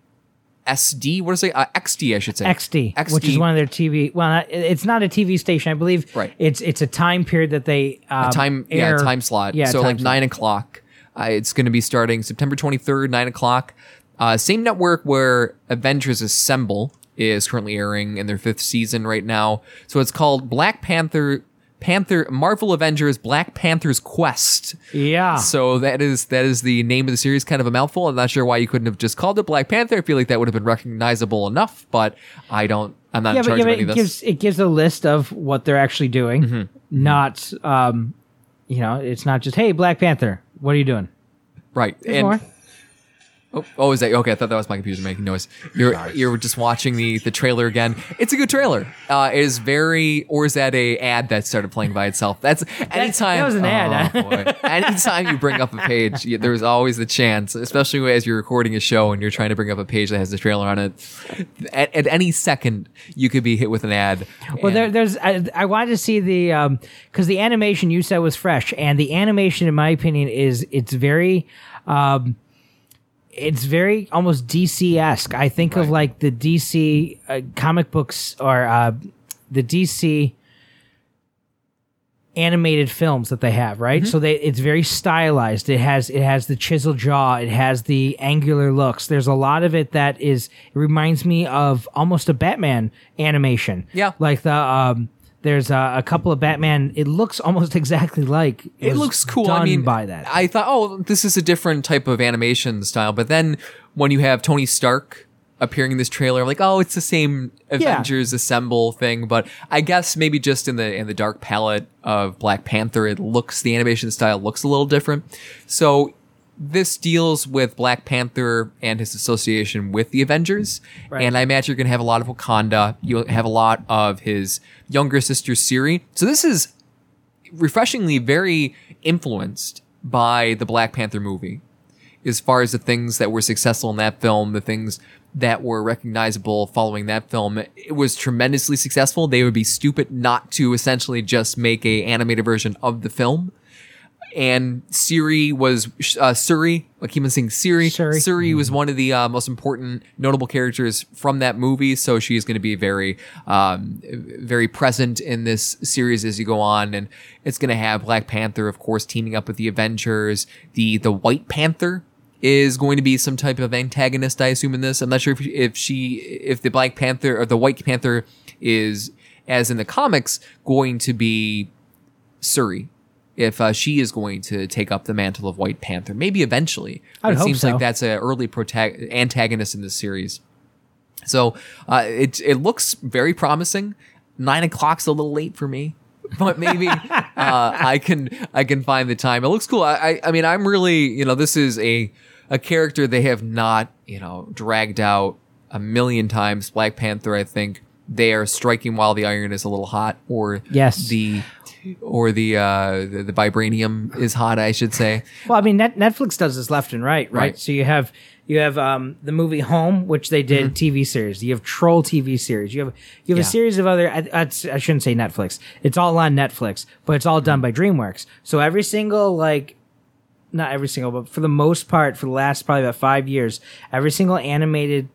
Speaker 1: sd what is it uh, xd i should say
Speaker 2: XD, XD, which is one of their TV. Well, it's not a TV station, I believe.
Speaker 1: Right.
Speaker 2: It's it's a time period that they um,
Speaker 1: time
Speaker 2: air-
Speaker 1: yeah time slot
Speaker 2: Yeah,
Speaker 1: so like
Speaker 2: slot.
Speaker 1: nine o'clock uh, it's going to be starting september 23rd 9 o'clock uh, same network where avengers assemble is currently airing in their fifth season right now so it's called black panther panther marvel avengers black panther's quest
Speaker 2: Yeah.
Speaker 1: so that is that is the name of the series kind of a mouthful i'm not sure why you couldn't have just called it black panther i feel like that would have been recognizable enough but i don't i'm not
Speaker 2: yeah,
Speaker 1: in
Speaker 2: but, yeah,
Speaker 1: of any
Speaker 2: it
Speaker 1: of this
Speaker 2: gives it gives a list of what they're actually doing,
Speaker 1: Mm-hmm.
Speaker 2: not um, you know, it's not just hey Black Panther, what are you doing?
Speaker 1: right
Speaker 2: There's
Speaker 1: and
Speaker 2: more.
Speaker 1: Oh, oh, is that okay? I thought that was my computer making noise. You're you're just watching the the trailer again. It's a good trailer. Uh, it is very, or is that a ad that started playing by itself? That's anytime.
Speaker 2: that was an ad.
Speaker 1: Oh, boy. anytime you bring up a page, you, there's always the chance, especially as you're recording a show and you're trying to bring up a page that has the trailer on it. At, at any second, you could be hit with an ad.
Speaker 2: Well, there, there's I, I wanted to see the um because the animation you said was fresh, and the animation, in my opinion, is it's very. Um, it's very almost DC esque. I think of like the DC uh, comic books or uh, the DC animated films that they have, right? So they it's very stylized. It has it has the chisel jaw, it has the angular looks. There's a lot of it that is it reminds me of almost a Batman animation.
Speaker 1: Yeah.
Speaker 2: Like the um there's a, a couple of Batman. It looks almost exactly like
Speaker 1: it
Speaker 2: was
Speaker 1: looks cool. I mean,
Speaker 2: by that.
Speaker 1: I thought, oh, this is a different type of animation style. But then when you have Tony Stark appearing in this trailer, I'm like, oh, it's the same Avengers Assemble thing. But I guess maybe just in the in the dark palette of Black Panther, it looks the animation style looks a little different. So this deals with Black Panther and his association with the Avengers.
Speaker 2: Right.
Speaker 1: And I imagine you're going to have a lot of Wakanda. You'll have a lot of his younger sister, Siri. So this is refreshingly very influenced by the Black Panther movie as far as the things that were successful in that film, the things that were recognizable following that film. It was tremendously successful. They would be stupid not to essentially just make a animated version of the film. And Siri was uh, Suri. I keep on saying Siri.
Speaker 2: Shuri.
Speaker 1: Suri was one of the uh, most important, notable characters from that movie. So she's going to be very, um, very present in this series as you go on, and it's going to have Black Panther, of course, teaming up with the Avengers. The the White Panther is going to be some type of antagonist, I assume, in this. I'm not sure if if she, if the Black Panther or the White Panther is, as in the comics, going to be Suri. If uh, she is going to take up the mantle of White Panther, maybe eventually.
Speaker 2: I'd
Speaker 1: it
Speaker 2: hope
Speaker 1: seems
Speaker 2: so.
Speaker 1: like that's an early protag- antagonist in this series. So uh, it it looks very promising. Nine o'clock's a little late for me, but maybe uh, I can I can find the time. It looks cool. I, I I mean I'm really you know this is a a character they have not you know dragged out a million times. Black Panther, I think they are striking while the iron is a little hot, or
Speaker 2: Yes.
Speaker 1: the or the uh the, the vibranium is hot, I should say.
Speaker 2: Well, I mean, Net- Netflix does this left and right, right?
Speaker 1: Right.
Speaker 2: So you have you have um, the movie Home, which they did
Speaker 1: Mm-hmm.
Speaker 2: TV series. You have Troll TV series. You have you have
Speaker 1: Yeah.
Speaker 2: a series of other. I, I, I shouldn't say Netflix. It's all on Netflix, but it's all done by DreamWorks. So every single like. Not every single, but for the most part, for the last probably about five years, every single animated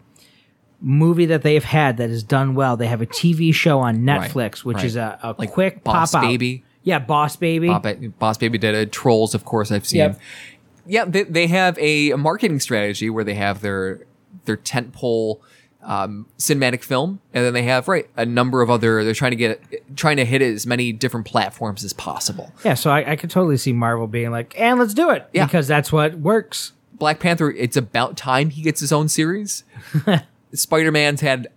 Speaker 2: movie that they've had that is done well, they have a TV show on Netflix, which
Speaker 1: right.
Speaker 2: is a, a
Speaker 1: Like
Speaker 2: quick
Speaker 1: Boss
Speaker 2: pop out.
Speaker 1: Baby.
Speaker 2: Yeah, Boss Baby.
Speaker 1: Bob, Boss Baby did it. Trolls, of course, I've seen.
Speaker 2: Yep.
Speaker 1: Yeah, they, they have a marketing strategy where they have their their tentpole um, cinematic film, and then they have right a number of other. They're trying to get trying to hit as many different platforms as possible.
Speaker 2: Yeah, so I, I could totally see Marvel being like, and let's do it.
Speaker 1: Yeah.
Speaker 2: Because that's what works.
Speaker 1: Black Panther, it's about time he gets his own series. Spider Man's had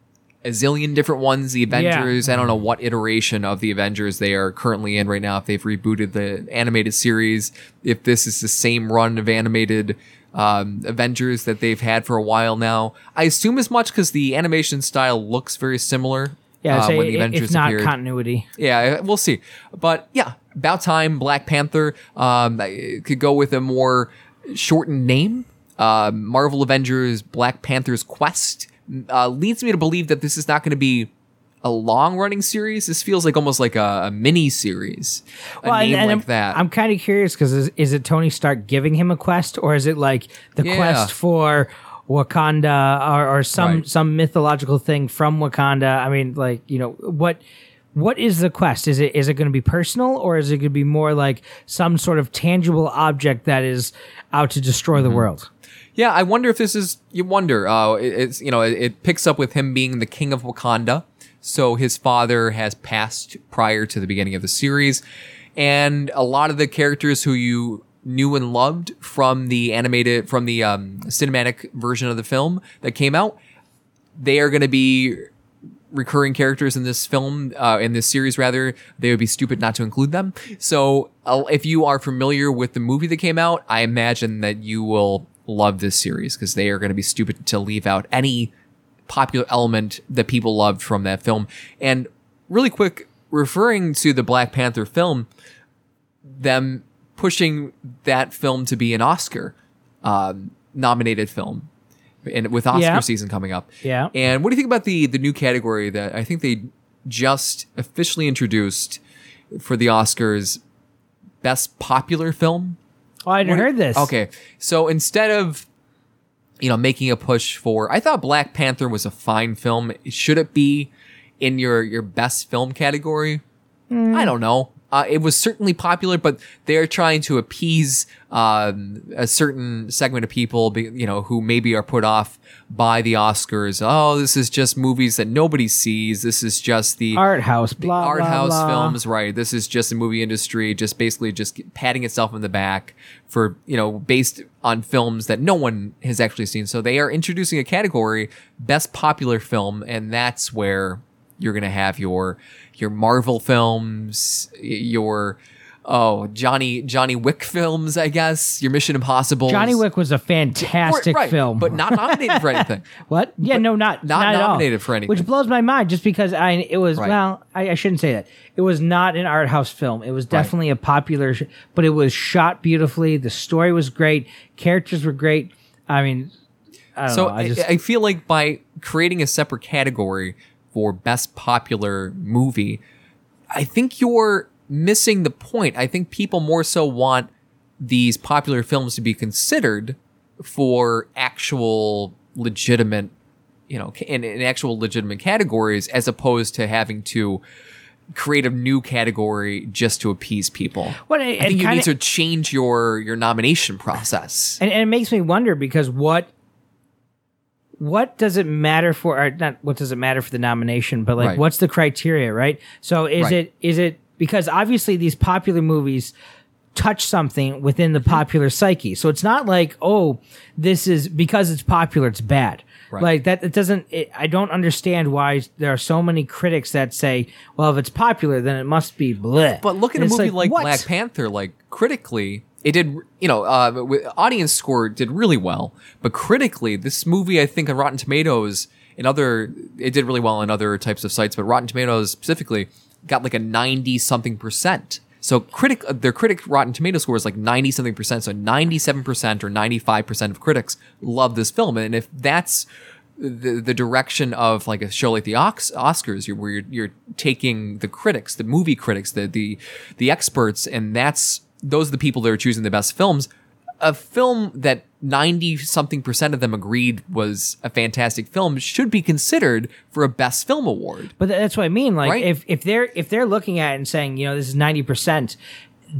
Speaker 1: a zillion different ones. The Avengers, I don't know what iteration of the Avengers they are currently in right now. If they've rebooted the animated series, if this is the same run of animated um, Avengers that they've had for a while now, I assume as much because the animation style looks very similar.
Speaker 2: Yeah,
Speaker 1: uh, when the
Speaker 2: it-
Speaker 1: Avengers
Speaker 2: it's not
Speaker 1: appeared.
Speaker 2: continuity.
Speaker 1: Yeah, we'll see. But yeah, about time. Black Panther um, could go with a more shortened name. Uh, Marvel Avengers Black Panther's Quest uh, leads me to believe that this is not going to be a long running series. This feels like almost like a, a mini series. A
Speaker 2: and-
Speaker 1: name like
Speaker 2: I'm,
Speaker 1: that.
Speaker 2: I'm kind of curious because is, is it Tony Stark giving him a quest, or is it like the
Speaker 1: Yeah.
Speaker 2: quest for Wakanda or, or some
Speaker 1: Right.
Speaker 2: some mythological thing from Wakanda? I mean, like you know what. What is the quest? Is it is it going to be personal or is it going to be more like some sort of tangible object that is out to destroy
Speaker 1: Mm-hmm.
Speaker 2: the world?
Speaker 1: Yeah, I wonder if this is. You wonder. Uh, it- it's you know, it, it picks up with him being the king of Wakanda. So his father has passed prior to the beginning of the series, and a lot of the characters who you knew and loved from the animated, from the um, cinematic version of the film that came out, they are going to be recurring characters in this film, uh, in this series rather, they would be stupid not to include them. So uh, if you are familiar with the movie that came out, I imagine that you will love this series because they are going to be stupid to leave out any popular element that people loved from that film. And really quick, referring to the Black Panther film, them pushing that film to be an Oscar um, nominated film, and with Oscar
Speaker 2: Yeah.
Speaker 1: season coming up.
Speaker 2: Yeah.
Speaker 1: And what do you think about the the new category that I think they just officially introduced for the Oscars? Best popular film.
Speaker 2: Oh, I hadn't heard this.
Speaker 1: Okay, so instead of you know making a push for, I thought Black Panther was a fine film. Should it be in your your best film category? Hmm. I don't know. Uh, it was certainly popular, but they're trying to appease um, a certain segment of people, you know, who maybe are put off by the Oscars. Oh, this is just movies that nobody sees. This is just the
Speaker 2: Art house, blah,
Speaker 1: art
Speaker 2: blah,
Speaker 1: house
Speaker 2: blah.
Speaker 1: films, right? This is just the movie industry, just basically just patting itself in the back for you know based on films that no one has actually seen. So they are introducing a category, best popular film, and that's where you're gonna have your your Marvel films, your oh Johnny Johnny Wick films, I guess. Your Mission Impossible.
Speaker 2: Johnny Wick was a fantastic film,
Speaker 1: but not nominated for anything.
Speaker 2: What? Yeah, no, not
Speaker 1: not
Speaker 2: not,
Speaker 1: nominated for anything.
Speaker 2: Which blows my mind, just because I it was
Speaker 1: Right.
Speaker 2: well, I, I shouldn't say that. It was not an art house film. It was definitely a popular, sh- but it was shot beautifully. The story was great. Characters were great. I mean, I don't
Speaker 1: So
Speaker 2: know. I
Speaker 1: I,
Speaker 2: just
Speaker 1: I feel like by creating a separate category for best popular movie, I think you're missing the point. I think people more so want these popular films to be considered for actual legitimate, you know, in, in actual legitimate categories as opposed to having to create a new category just to appease people.
Speaker 2: What,
Speaker 1: I think you need to change your your nomination process.
Speaker 2: and, and it makes me wonder because what what does it matter for or not what does it matter for the nomination but like
Speaker 1: Right.
Speaker 2: what's the criteria right so is
Speaker 1: Right.
Speaker 2: it is it because obviously these popular movies touch something within the popular psyche so it's not like oh this is because it's popular it's bad
Speaker 1: Right.
Speaker 2: like that it doesn't it, i don't understand why there are so many critics that say well if it's popular then it must be bleh.
Speaker 1: But look at
Speaker 2: And
Speaker 1: a movie like,
Speaker 2: what?
Speaker 1: Black Panther. Like critically, it did. You know, uh, audience score did really well, but critically, this movie I think on Rotten Tomatoes and other it did really well on other types of sites, but Rotten Tomatoes specifically got like a ninety something percent. So critic uh, their critic Rotten Tomato score is like ninety something percent. So ninety seven percent or ninety five percent of critics love this film, and if that's the, the direction of like a show like the Ox, Oscars, you're, where you're, you're taking the critics, the movie critics, the the the experts, and that's those are the people that are choosing the best films. A film that ninety something percent of them agreed was a fantastic film should be considered for a best film award.
Speaker 2: But that's what I mean. Like
Speaker 1: Right.
Speaker 2: if if they're if they're looking at it and saying, you know, this is ninety percent,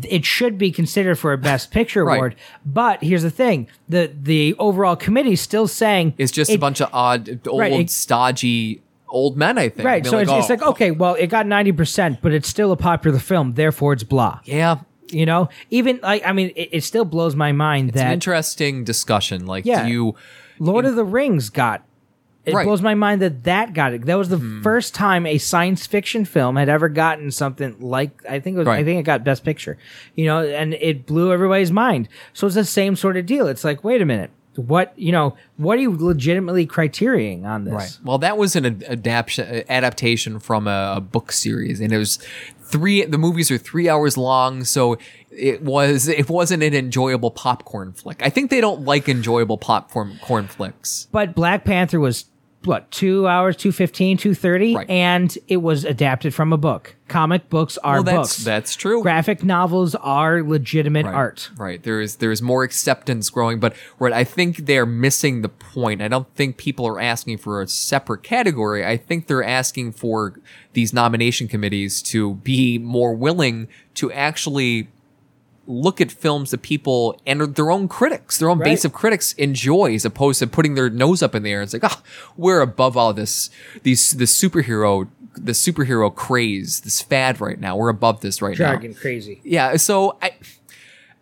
Speaker 2: it should be considered for a best picture
Speaker 1: Right.
Speaker 2: award. But here's the thing: the the overall committee is still saying
Speaker 1: It's just a bunch of odd, old,
Speaker 2: Right, it-
Speaker 1: stodgy old men. I think.
Speaker 2: right.
Speaker 1: They're
Speaker 2: So it's, it's
Speaker 1: "Oh,
Speaker 2: like okay, well, it got ninety percent, but it's still a popular film, therefore it's blah.
Speaker 1: yeah,
Speaker 2: You know, even like I mean, it, it still blows my mind
Speaker 1: it's an
Speaker 2: that
Speaker 1: interesting discussion. Like,
Speaker 2: Yeah.
Speaker 1: do you?
Speaker 2: Lord of the Rings got. It
Speaker 1: Right. Hmm.
Speaker 2: blows my mind that that got it. That was the first time a science fiction film had ever gotten something like I think it was, I think it got Best Picture, you know, and it blew everybody's mind. So it's the same sort of deal. It's like, wait a minute, what you know, what are you legitimately criteriaing on this?
Speaker 1: Right. Well, that was an ad- adaptation adaptation from a, a book series, and it was three. The movies are three hours long, so it was it wasn't an enjoyable popcorn flick. I think they don't like enjoyable popcorn corn flicks.
Speaker 2: But Black Panther was what two hours, 215, 230,
Speaker 1: Right.
Speaker 2: and it was adapted from a book. Comic books are
Speaker 1: Well, that's
Speaker 2: books.
Speaker 1: that's true.
Speaker 2: Graphic novels are legitimate
Speaker 1: Right,
Speaker 2: art.
Speaker 1: Right. There is there is more acceptance growing, but what I think they're missing the point. I don't think people are asking for a separate category. I think they're asking for these nomination committees to be more willing to actually look at films that people and their own critics, their own
Speaker 2: Right.
Speaker 1: base of critics enjoy, as opposed to putting their nose up in the air. It's like, ah, we're above all this, these the superhero, the superhero craze, this fad right now. We're above this right now
Speaker 2: Jargon crazy.
Speaker 1: yeah so i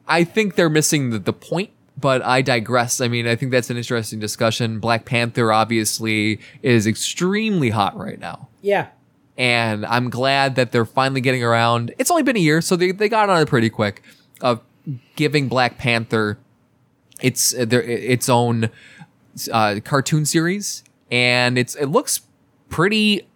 Speaker 1: i think they're missing the, the point but i digress i mean i think that's an interesting discussion black panther obviously is extremely hot right now
Speaker 2: Yeah.
Speaker 1: and i'm glad that they're finally getting around it's only been a year so they, they got on it pretty quick of giving black panther its uh, their its own uh, cartoon series. And it's it looks pretty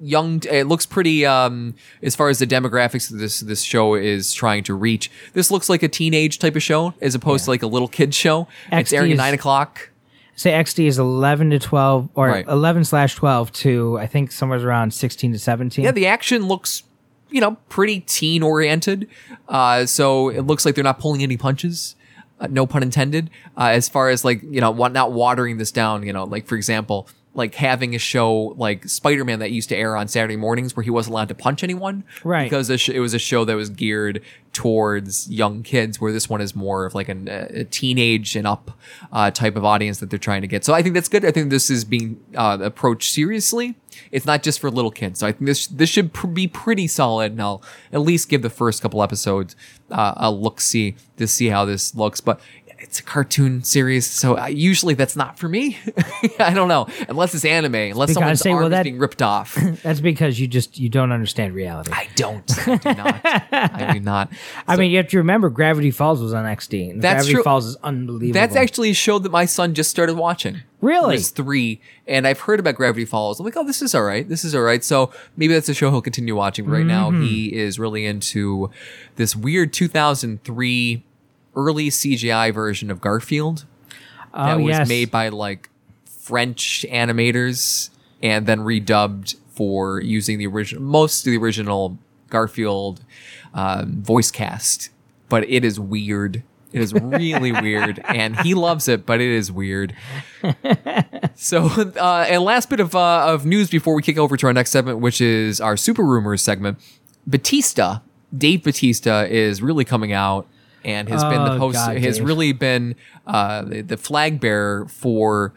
Speaker 1: young it looks pretty um as far as the demographics of this this show is trying to reach. This looks like a teenage type of show as opposed to like a little kid show. It's
Speaker 2: XD
Speaker 1: airing at nine o'clock.
Speaker 2: Say XD is 11 to 12 or
Speaker 1: Right.
Speaker 2: 11 slash 12 to I think somewhere around 16 to 17.
Speaker 1: yeah the action looks you know pretty teen oriented uh so it looks like they're not pulling any punches uh, no pun intended uh, as far as like you know not watering this down you know like for example like having a show like Spider-Man that used to air on Saturday mornings where he wasn't allowed to punch anyone
Speaker 2: Right.
Speaker 1: because it was a show that was geared towards young kids where this one is more of like an, a teenage and up uh, type of audience that they're trying to get. So I think that's good. I think this is being uh, approached seriously. It's not just for little kids. So I think this this should pr- be pretty solid and I'll at least give the first couple episodes uh, a look see to see how this looks. But it's a cartoon series, so I, usually that's not for me. I don't know, unless it's anime, unless
Speaker 2: Because
Speaker 1: someone's
Speaker 2: say,
Speaker 1: arm
Speaker 2: well,
Speaker 1: is being ripped off.
Speaker 2: That's because you just you don't understand reality. I,
Speaker 1: don't. I do not. I do not.
Speaker 2: I mean, you have to remember Gravity Falls was on XD.
Speaker 1: That's
Speaker 2: Gravity
Speaker 1: true.
Speaker 2: Falls is unbelievable.
Speaker 1: That's actually a show that my son just started watching.
Speaker 2: Really?
Speaker 1: He's three, and I've heard about Gravity Falls. I'm like, oh, this is all right. This is all right. So maybe that's a show he'll continue watching. But right now,
Speaker 2: Mm-hmm.
Speaker 1: he is really into this weird 2003 early CGI version of Garfield that
Speaker 2: oh
Speaker 1: was
Speaker 2: yes.
Speaker 1: made by like French animators and then redubbed for using the original, most of the original Garfield um, voice cast. But it is weird. It is really weird, and he loves it, but it is weird. So, uh, and last bit of uh, of news before we kick over to our next segment, which is our super rumors segment. Batista, Dave Batista, is really coming out and has been the
Speaker 2: Oh,
Speaker 1: post.
Speaker 2: God,
Speaker 1: has
Speaker 2: Dave.
Speaker 1: really been uh, the, the flag bearer for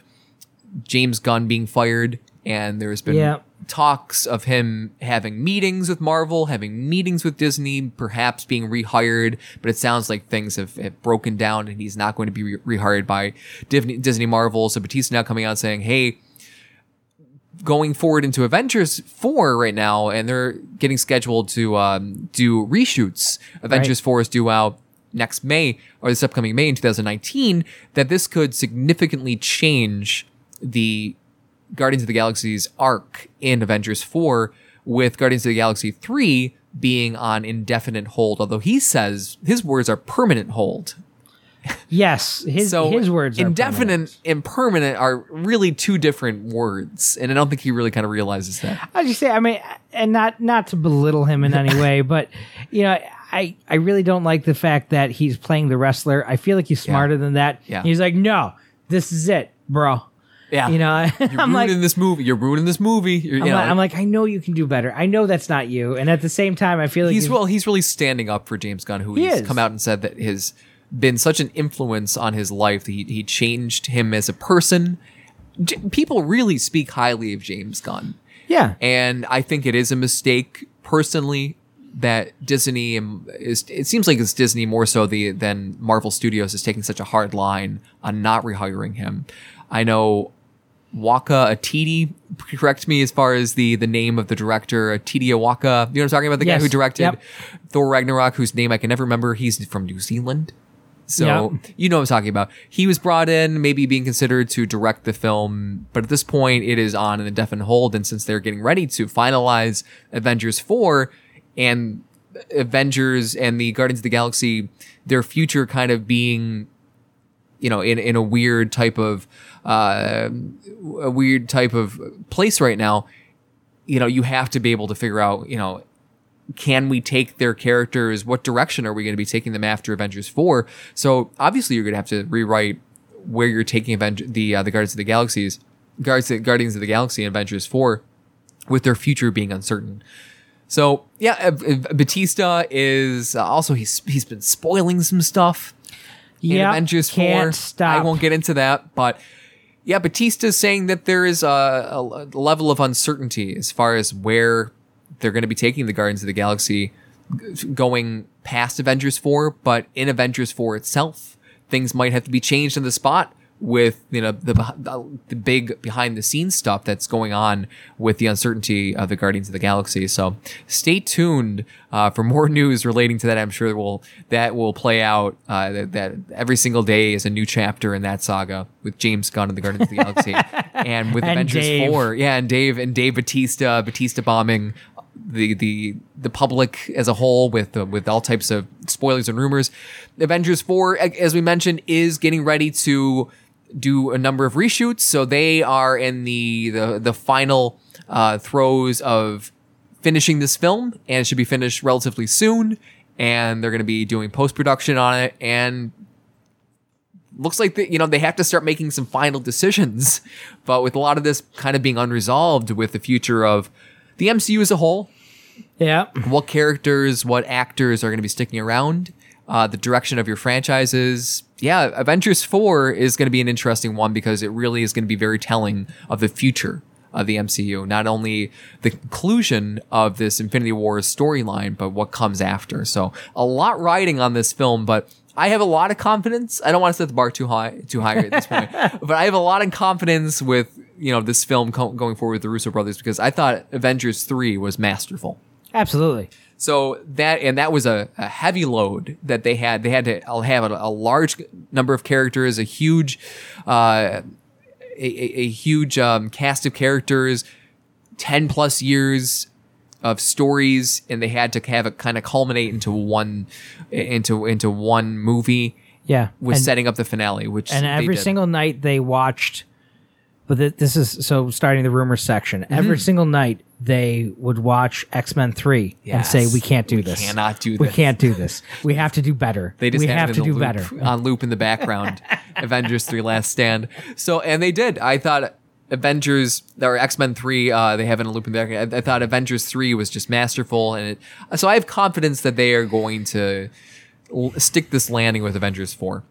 Speaker 1: James Gunn being fired, and there's been
Speaker 2: Yeah.
Speaker 1: talks of him having meetings with Marvel, having meetings with Disney, perhaps being rehired. But it sounds like things have, have broken down, and he's not going to be re- rehired by Disney, Disney Marvel. So Batista now coming out saying, "Hey." Going forward into Avengers 4 right now, and they're getting scheduled to um, do reshoots. Avengers 4 is due out next May, or this upcoming May in 2019, that this could significantly change the Guardians of the Galaxy's arc in Avengers 4, with Guardians of the Galaxy 3 being on indefinite hold, although he says his words are permanent hold.
Speaker 2: yes, his
Speaker 1: So
Speaker 2: his words are
Speaker 1: indefinite and permanent are really two different words, and I don't think he really kind of realizes that.
Speaker 2: I just say, I mean, and not not to belittle him in any way, but you know, I I really don't like the fact that he's playing the wrestler. I feel like he's smarter than that.
Speaker 1: Yeah.
Speaker 2: He's like, no, this is it, bro.
Speaker 1: Yeah,
Speaker 2: You know,
Speaker 1: you're
Speaker 2: I'm like,
Speaker 1: ruining this movie. You're ruining this movie.
Speaker 2: I'm,
Speaker 1: know,
Speaker 2: like, I'm like, I know you can do better. I know that's not you, and at the same time, I feel like
Speaker 1: he's well, he's really standing up for James Gunn, who
Speaker 2: He
Speaker 1: he's
Speaker 2: is.
Speaker 1: come out and said that has been such an influence on his life that he, he changed him as a person. J- people really speak highly of James Gunn,
Speaker 2: yeah,
Speaker 1: and I think it is a mistake personally that Disney is. It seems like it's Disney more so the than Marvel Studios is taking such a hard line on not rehiring him. I know Waka Atiti, correct me as far as the the name of the director, Atiti Waka. You know what I'm talking about? The guy who directed
Speaker 2: Yep.
Speaker 1: Thor Ragnarok, whose name I can never remember. He's from New Zealand. So
Speaker 2: Yep.
Speaker 1: you know what I'm talking about. He was brought in, maybe being considered to direct the film, but at this point it is on an indefinite hold. And since they're getting ready to finalize Avengers 4 and Avengers and the Guardians of the Galaxy, their future kind of being you know, in, in a weird type of, uh, a weird type of place right now, you know, you have to be able to figure out, you know, can we take their characters? What direction are we going to be taking them after Avengers 4? So obviously you're going to have to rewrite where you're taking the, uh, the Guardians of the Galaxies, Guardians, Guardians of the Galaxy and Avengers 4 with their future being uncertain. So yeah, uh, uh, Batista is uh, also he's he's been spoiling some stuff
Speaker 2: yeah.
Speaker 1: Avengers 4.
Speaker 2: stop.
Speaker 1: I won't get into that, but yeah, Batista is saying that there is a, a level of uncertainty as far as where they're going to be taking the Guardians of the Galaxy g- going past Avengers 4, but in Avengers 4 itself, things might have to be changed on the spot with you know the the big behind the scenes stuff that's going on with the uncertainty of the Guardians of the Galaxy. So stay tuned uh, for more news relating to that. I'm sure will that will play out. Uh, that, that every single day is a new chapter in that saga with James Gunn and the Guardians of the Galaxy, and with
Speaker 2: And
Speaker 1: Avengers
Speaker 2: Dave.
Speaker 1: Four. Yeah, and Dave and Dave Batista, Batista bombing the the the public as a whole with uh, with all types of spoilers and rumors. Avengers Four, as we mentioned, is getting ready to do a number of reshoots. So they are in the the the final uh, throes of finishing this film, and it should be finished relatively soon. And they're going to be doing post production on it, and looks like that you know they have to start making some final decisions. But with a lot of this kind of being unresolved with the future of the MCU as a whole,
Speaker 2: yeah.
Speaker 1: what characters, what actors are going to be sticking around, uh, the direction of your franchises. Yeah, Avengers 4 is going to be an interesting one because it really is going to be very telling of the future of the MCU. Not only the conclusion of this Infinity War storyline, but what comes after. So a lot riding on this film, but I have a lot of confidence. I don't want to set the bar too high, too high at this point, but I have a lot of confidence with you know this film co- going forward with the Russo brothers because I thought Avengers three was masterful.
Speaker 2: Absolutely.
Speaker 1: So that and that was a, a heavy load that they had. They had to have a, a large number of characters, a huge, uh, a, a, huge um, cast of characters, ten plus years of stories, and they had to have it kind of culminate into one into into one movie
Speaker 2: Yeah.
Speaker 1: with
Speaker 2: and,
Speaker 1: setting up the finale. Which
Speaker 2: and every
Speaker 1: did.
Speaker 2: single night they watched but this is so starting the rumor section. Every single night they would watch X Men Three and say, "We can't do
Speaker 1: We
Speaker 2: this.
Speaker 1: cannot do
Speaker 2: We
Speaker 1: this."
Speaker 2: can't do this. We have to do better.
Speaker 1: They just
Speaker 2: we
Speaker 1: had
Speaker 2: have
Speaker 1: it
Speaker 2: to
Speaker 1: in
Speaker 2: do better."
Speaker 1: loop, on loop in the background. Avengers three Last Stand. So and they did. I thought Avengers or X Men three. Uh, they have it in a loop in the background. I, I thought Avengers three was just masterful, and it, so I have confidence that they are going to l- stick this landing with Avengers four.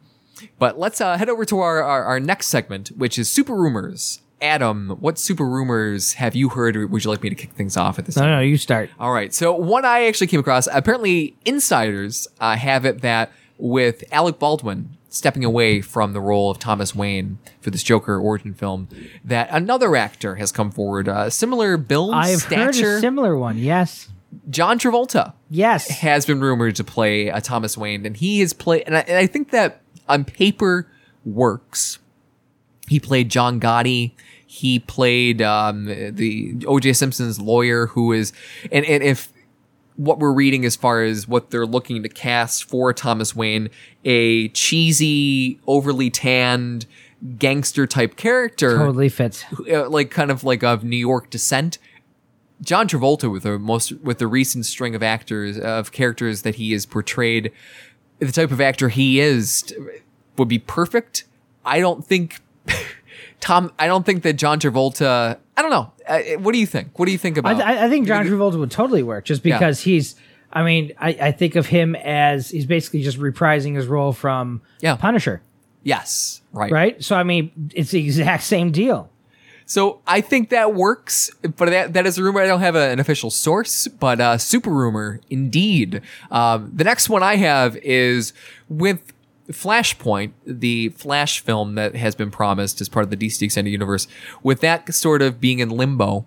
Speaker 1: But let's uh, head over to our, our our next segment, which is super rumors. Adam, what super rumors have you heard? Or would you like me to kick things off at this?
Speaker 2: No, no, you start.
Speaker 1: All right. So one I actually came across. Apparently, insiders uh, have it that with Alec Baldwin stepping away from the role of Thomas Wayne for this Joker origin film, that another actor has come forward, uh, similar build,
Speaker 2: I've heard
Speaker 1: stature.
Speaker 2: a similar one. Yes,
Speaker 1: John Travolta
Speaker 2: yes.
Speaker 1: has been rumored to play a Thomas Wayne, and he has played. And I, and I think that on paper works. He played John Gotti. He played um, the O.J. Simpson's lawyer, who is, and, and if what we're reading as far as what they're looking to cast for Thomas Wayne, a cheesy, overly tanned gangster type character,
Speaker 2: Totally fits.
Speaker 1: uh, like kind of like of New York descent. John Travolta with the most with the recent string of actors of characters that he has portrayed, the type of actor he is would be perfect. I don't think Tom. I don't think that John Travolta. I don't know. Uh, what do you think? What do you think about?
Speaker 2: I, I think John Travolta would totally work just
Speaker 1: Yeah.
Speaker 2: because he's. I mean, I, I think of him as he's basically just reprising his role from
Speaker 1: Yeah.
Speaker 2: Punisher,
Speaker 1: yes, right,
Speaker 2: right? So I mean, it's the exact same deal.
Speaker 1: So I think that works, but that, that is a rumor. I don't have a- an official source, but uh, super rumor indeed. Um, the next one I have is with Flashpoint, the Flash film that has been promised as part of the DC Extended Universe. With that sort of being in limbo,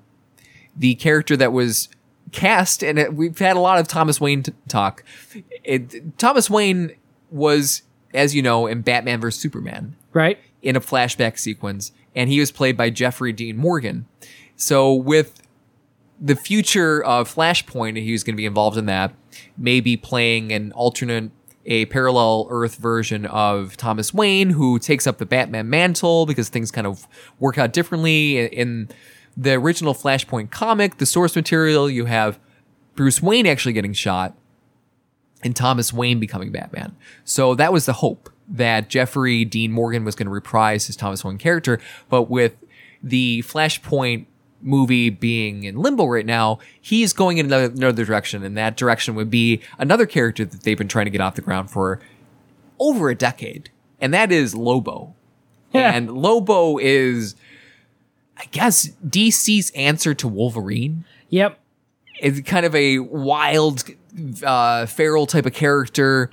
Speaker 1: the character that was cast, and it, we've had a lot of Thomas Wayne t- talk. It, Thomas Wayne was, as you know, in Batman vs Superman
Speaker 2: Right?
Speaker 1: in a flashback sequence, and he was played by Jeffrey Dean Morgan. So with the future of Flashpoint, he was going to be involved in that, maybe playing an alternate, a parallel Earth version of Thomas Wayne, who takes up the Batman mantle because things kind of work out differently. In the original Flashpoint comic, the source material, you have Bruce Wayne actually getting shot and Thomas Wayne becoming Batman. So that was the hope that Jeffrey Dean Morgan was going to reprise his Thomas Wayne character. But with the Flashpoint movie being in limbo right now, he's going in another, another direction. And that direction would be another character that they've been trying to get off the ground for over a decade. And that is Lobo.
Speaker 2: Yeah.
Speaker 1: And Lobo is, I guess, DC's answer to Wolverine
Speaker 2: Yep.
Speaker 1: is kind of a wild, uh, feral type of character.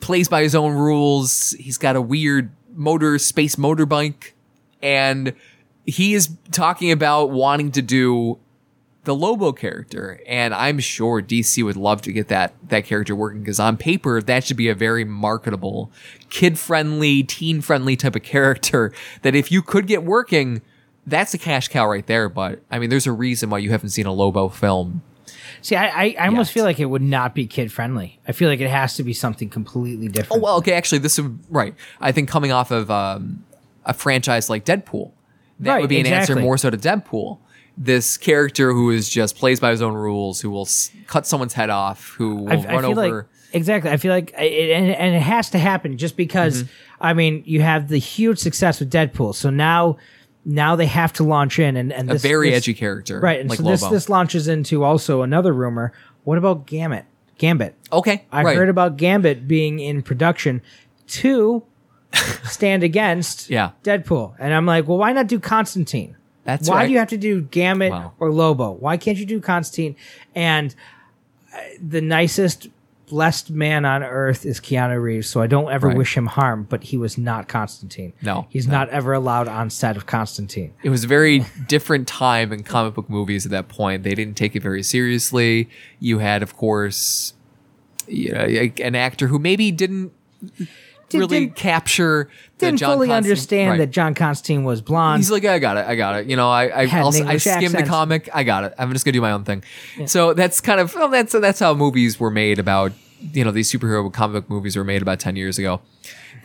Speaker 1: Plays by his own rules. He's got a weird motor, space motorbike, and he is talking about wanting to do the Lobo character. And I'm sure DC would love to get that that character working because on paper that should be a very marketable, kid friendly, teen friendly type of character. That if you could get working. That's a cash cow right there, but I mean, there's a reason why you haven't seen a Lobo film
Speaker 2: See, I, I, I almost feel like it would not be kid friendly. I feel like it has to be something completely different.
Speaker 1: Oh well, okay. Actually, this is right. I think coming off of um, a franchise like Deadpool, that
Speaker 2: Right,
Speaker 1: would be an answer more so to Deadpool. This character who is just plays by his own rules, who will s- cut someone's head off, who will
Speaker 2: I,
Speaker 1: run
Speaker 2: I feel
Speaker 1: over.
Speaker 2: like exactly. I feel like it, and, and it has to happen just because.
Speaker 1: Mm-hmm.
Speaker 2: I mean, you have the huge success with Deadpool, so now now they have to launch in and, and
Speaker 1: a very
Speaker 2: this-
Speaker 1: edgy character,
Speaker 2: right? And
Speaker 1: Like
Speaker 2: so
Speaker 1: Lobo.
Speaker 2: this this launches into also another rumor. What about Gambit? Gambit.
Speaker 1: okay,
Speaker 2: I
Speaker 1: right.
Speaker 2: heard about Gambit being in production to stand against
Speaker 1: Yeah.
Speaker 2: Deadpool, and I'm like, well, why not do Constantine?
Speaker 1: That's
Speaker 2: why
Speaker 1: right.
Speaker 2: do you have to do Gambit
Speaker 1: Wow.
Speaker 2: or Lobo? Why can't you do Constantine? And uh, the nicest blessed man on earth is Keanu Reeves, so I don't ever
Speaker 1: Right.
Speaker 2: wish him harm. But he was not Constantine.
Speaker 1: No,
Speaker 2: he's
Speaker 1: no.
Speaker 2: not ever allowed on set of Constantine.
Speaker 1: it was a very different time in comic book movies at that point. They didn't take it very seriously. You had, of course, you know, an actor who maybe didn't really
Speaker 2: didn't-
Speaker 1: capture the
Speaker 2: Didn't fully
Speaker 1: Constantine-
Speaker 2: understand
Speaker 1: right.
Speaker 2: that John Constantine was blonde.
Speaker 1: He's like, I got it, I got it. You know, I I,
Speaker 2: Had
Speaker 1: I'll,
Speaker 2: an
Speaker 1: I skimmed the comic. I got it. I'm just gonna do my own thing. So that's kind of well, that's that's how movies were made about. You know, these superhero comic book movies were made about ten years ago.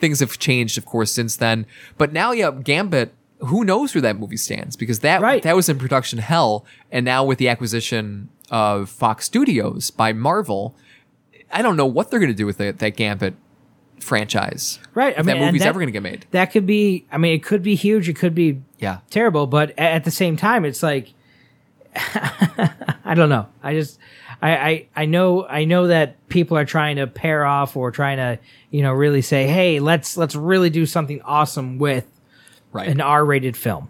Speaker 1: Things have changed, of course, since then. But now, yeah, Gambit. Who knows where that movie stands? Because that
Speaker 2: Right.
Speaker 1: that was in production hell, and now with the acquisition of Fox Studios by Marvel, I don't know what they're going to do with that Gambit franchise.
Speaker 2: Right, I mean,
Speaker 1: that movie's
Speaker 2: that-
Speaker 1: ever going to get made.
Speaker 2: that could be. I mean, it could be huge. It could be
Speaker 1: Yeah.
Speaker 2: terrible. But at the same time, it's like I don't know. I just I, I I know I know that people are trying to pair off or trying to you know really say, hey, let's let's really do something awesome with
Speaker 1: Right.
Speaker 2: an R-rated film.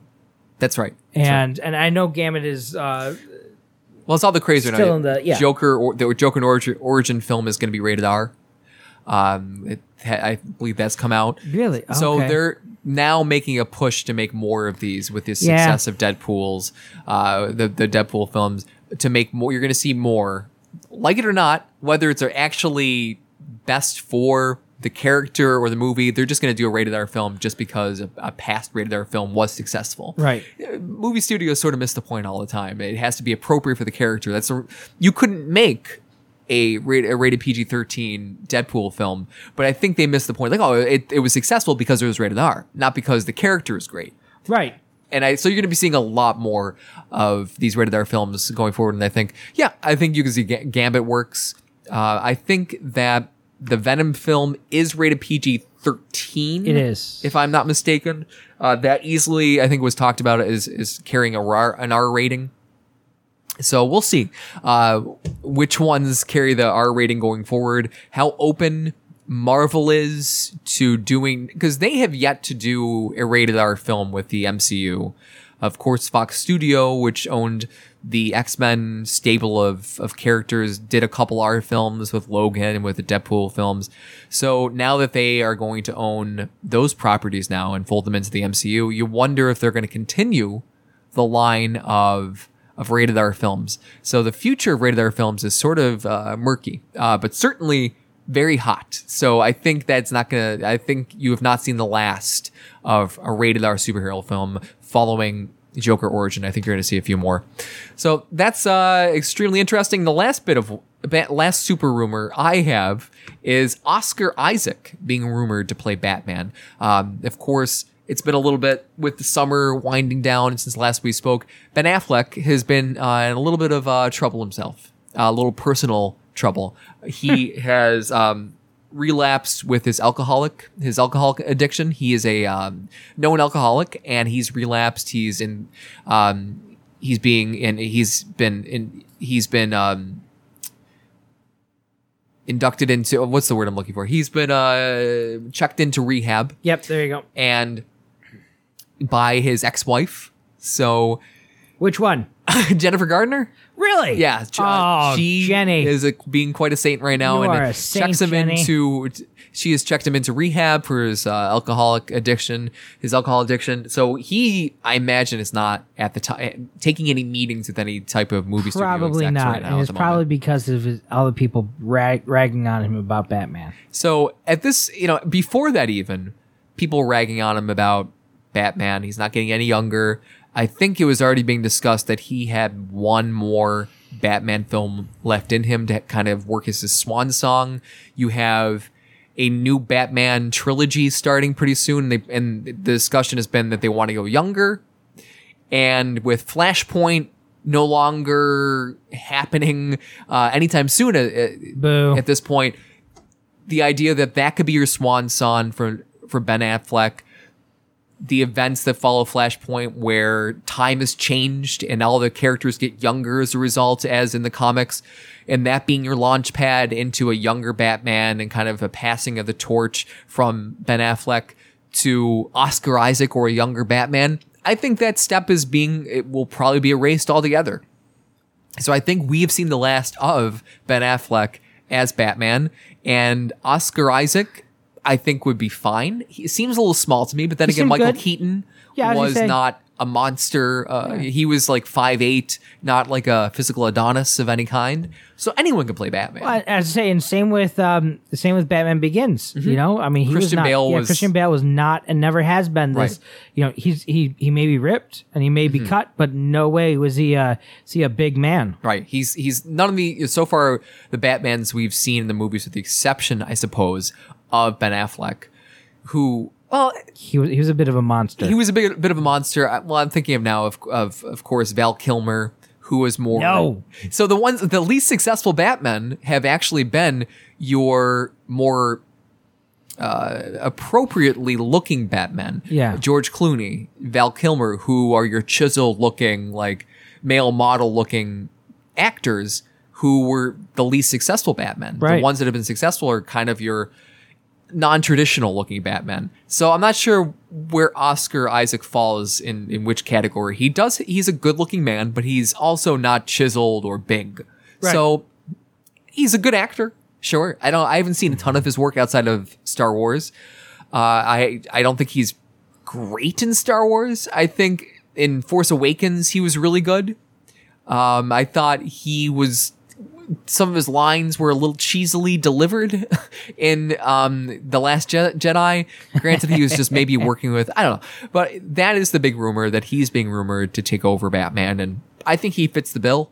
Speaker 1: That's right. That's right.
Speaker 2: And and I know Gambit is uh,
Speaker 1: Well, it's all the
Speaker 2: Still
Speaker 1: now.
Speaker 2: in the- yeah.
Speaker 1: Joker or the Joker origin, origin film is going to be rated R. Um, it, I believe that's come out.
Speaker 2: Really?
Speaker 1: So they're now making a push to make more of these with the
Speaker 2: Yeah.
Speaker 1: success of Deadpool's, uh, the the Deadpool films to make more. You're going to see more, like it or not, whether it's actually best for the character or the movie. They're just going to do a rated R film just because a, a past rated R film was successful
Speaker 2: right.
Speaker 1: movie studios sort of miss the point all the time. It has to be appropriate for the character. That's a, you couldn't make a, rate, a rated PG thirteen Deadpool film, but I think they missed the point. Like, oh, it, it was successful because it was rated R, not because the character is great.
Speaker 2: Right.
Speaker 1: And I so you're going to be seeing a lot more of these rated R films going forward. And I think, yeah, I think you can see Ga- Gambit works. Uh, I think that the Venom film is rated PG thirteen.
Speaker 2: It is.
Speaker 1: if I'm not mistaken. Uh, that easily, I think, was talked about as is carrying a R, an R rating. So we'll see uh, which ones carry the R rating going forward. How open Marvel is to doing because they have yet to do a rated R film with the MCU. Of course, Fox Studio, which owned the X Men stable of, of characters, did a couple R films with Logan and with the Deadpool films. So now that they are going to own those properties now and fold them into the MCU, you wonder if they're going to continue the line of of rated R films. So the future of rated R films is sort of uh, murky, uh, but certainly very hot. So I think that's not gonna. I think you have not seen the last of a rated R superhero film following Joker origin. I think you're gonna see a few more. So that's uh, extremely interesting. The last bit of last super rumor I have is Oscar Isaac being rumored to play Batman. Um, of course, it's been a little bit with the summer winding down since last we spoke. Ben Affleck has been uh, in a little bit of uh, trouble himself, a little personal trouble. He has um, relapsed with his alcoholic, his alcoholic addiction. He is a um, known alcoholic, and he's relapsed. He's in, um, he's being, and he's been in, he's been. Um, inducted into what's the word I'm looking for? He's been uh checked into rehab
Speaker 2: Yep. There you go.
Speaker 1: and by his ex-wife. So
Speaker 2: Which one?
Speaker 1: Jennifer Gardner,
Speaker 2: Really?
Speaker 1: yeah, ch-
Speaker 2: Oh,
Speaker 1: she
Speaker 2: Jenny.
Speaker 1: is a, being quite a saint right now,
Speaker 2: You
Speaker 1: and
Speaker 2: are
Speaker 1: it
Speaker 2: a saint,
Speaker 1: checks him
Speaker 2: Jenny.
Speaker 1: into. She has checked him into rehab for his uh, alcoholic addiction, his alcohol addiction. So he, I imagine, is not at the time taking any meetings with any type of movie studio
Speaker 2: Probably not.
Speaker 1: right now
Speaker 2: and it's
Speaker 1: the moment.
Speaker 2: probably because of his, all the people rag, ragging on him about Batman.
Speaker 1: So at this, you know, before that, even people ragging on him about Batman. He's not getting any younger. I think it was already being discussed that he had one more Batman film left in him to kind of work as his swan song. You have a new Batman trilogy starting pretty soon, and, they, and the discussion has been that they want to go younger. And with Flashpoint no longer happening uh, anytime soon, uh, uh, at this point, the idea that that could be your swan song for for Ben Affleck, the events that follow Flashpoint, where time has changed and all the characters get younger as a result, as in the comics, and that being your launch pad into a younger Batman and kind of a passing of the torch from Ben Affleck to Oscar Isaac or a younger Batman. I think that step is being it will probably be erased altogether. So I think we have seen the last of Ben Affleck as Batman, and Oscar Isaac, I think would be fine. He seems a little small to me, but then
Speaker 2: He
Speaker 1: again, Michael
Speaker 2: good.
Speaker 1: Keaton
Speaker 2: Yeah, was
Speaker 1: was not a monster. Uh, He was like five eight, not like a physical Adonis of any kind. So anyone can play Batman.
Speaker 2: Well, As I say, and same with um, the same with Batman Begins. You know, I mean, he was
Speaker 1: Mm-hmm. Christian
Speaker 2: not.
Speaker 1: Bale
Speaker 2: yeah,
Speaker 1: was-
Speaker 2: Christian Bale was not and never has been this.
Speaker 1: Right. Mm-hmm.
Speaker 2: You know, he's he he may be ripped and he may be cut, but no way was he uh is he a big man.
Speaker 1: Right. He's he's none of the so far the Batmans we've seen in the movies, with the exception, I suppose, of Ben Affleck, who well
Speaker 2: He was he was a bit of a monster.
Speaker 1: he was a big bit of a monster. I- Well, I'm thinking of now of of of course Val Kilmer, who was more
Speaker 2: No.
Speaker 1: So the ones the least successful Batmen have actually been your more uh, appropriately looking Batmen.
Speaker 2: Yeah.
Speaker 1: George Clooney, Val Kilmer, who are your chiseled looking, like male model looking actors who were the least successful Batmen.
Speaker 2: Right.
Speaker 1: The ones that have been successful are kind of your non-traditional looking Batman. So I'm not sure where Oscar Isaac falls in in which category. He does he's a good-looking man, but he's also not chiseled or big.
Speaker 2: Right.
Speaker 1: So he's a good actor. Sure. I don't I haven't seen a ton of his work outside of Star Wars. Uh, I I don't think he's great in Star Wars. I think in Force Awakens he was really good. Um, I thought he was some of his lines were a little cheesily delivered in um, the Last Je- Jedi. Granted, he was just maybe working with I don't know, but that is the big rumor that he's being rumored to take over Batman, and I think he fits the bill.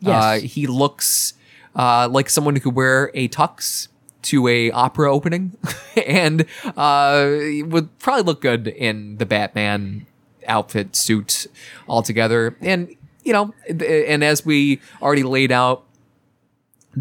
Speaker 2: Yes.
Speaker 1: Uh, he looks uh, like someone who could wear a tux to a opera opening, and uh, would probably look good in the Batman outfit suit altogether. And you know, and as we already laid out,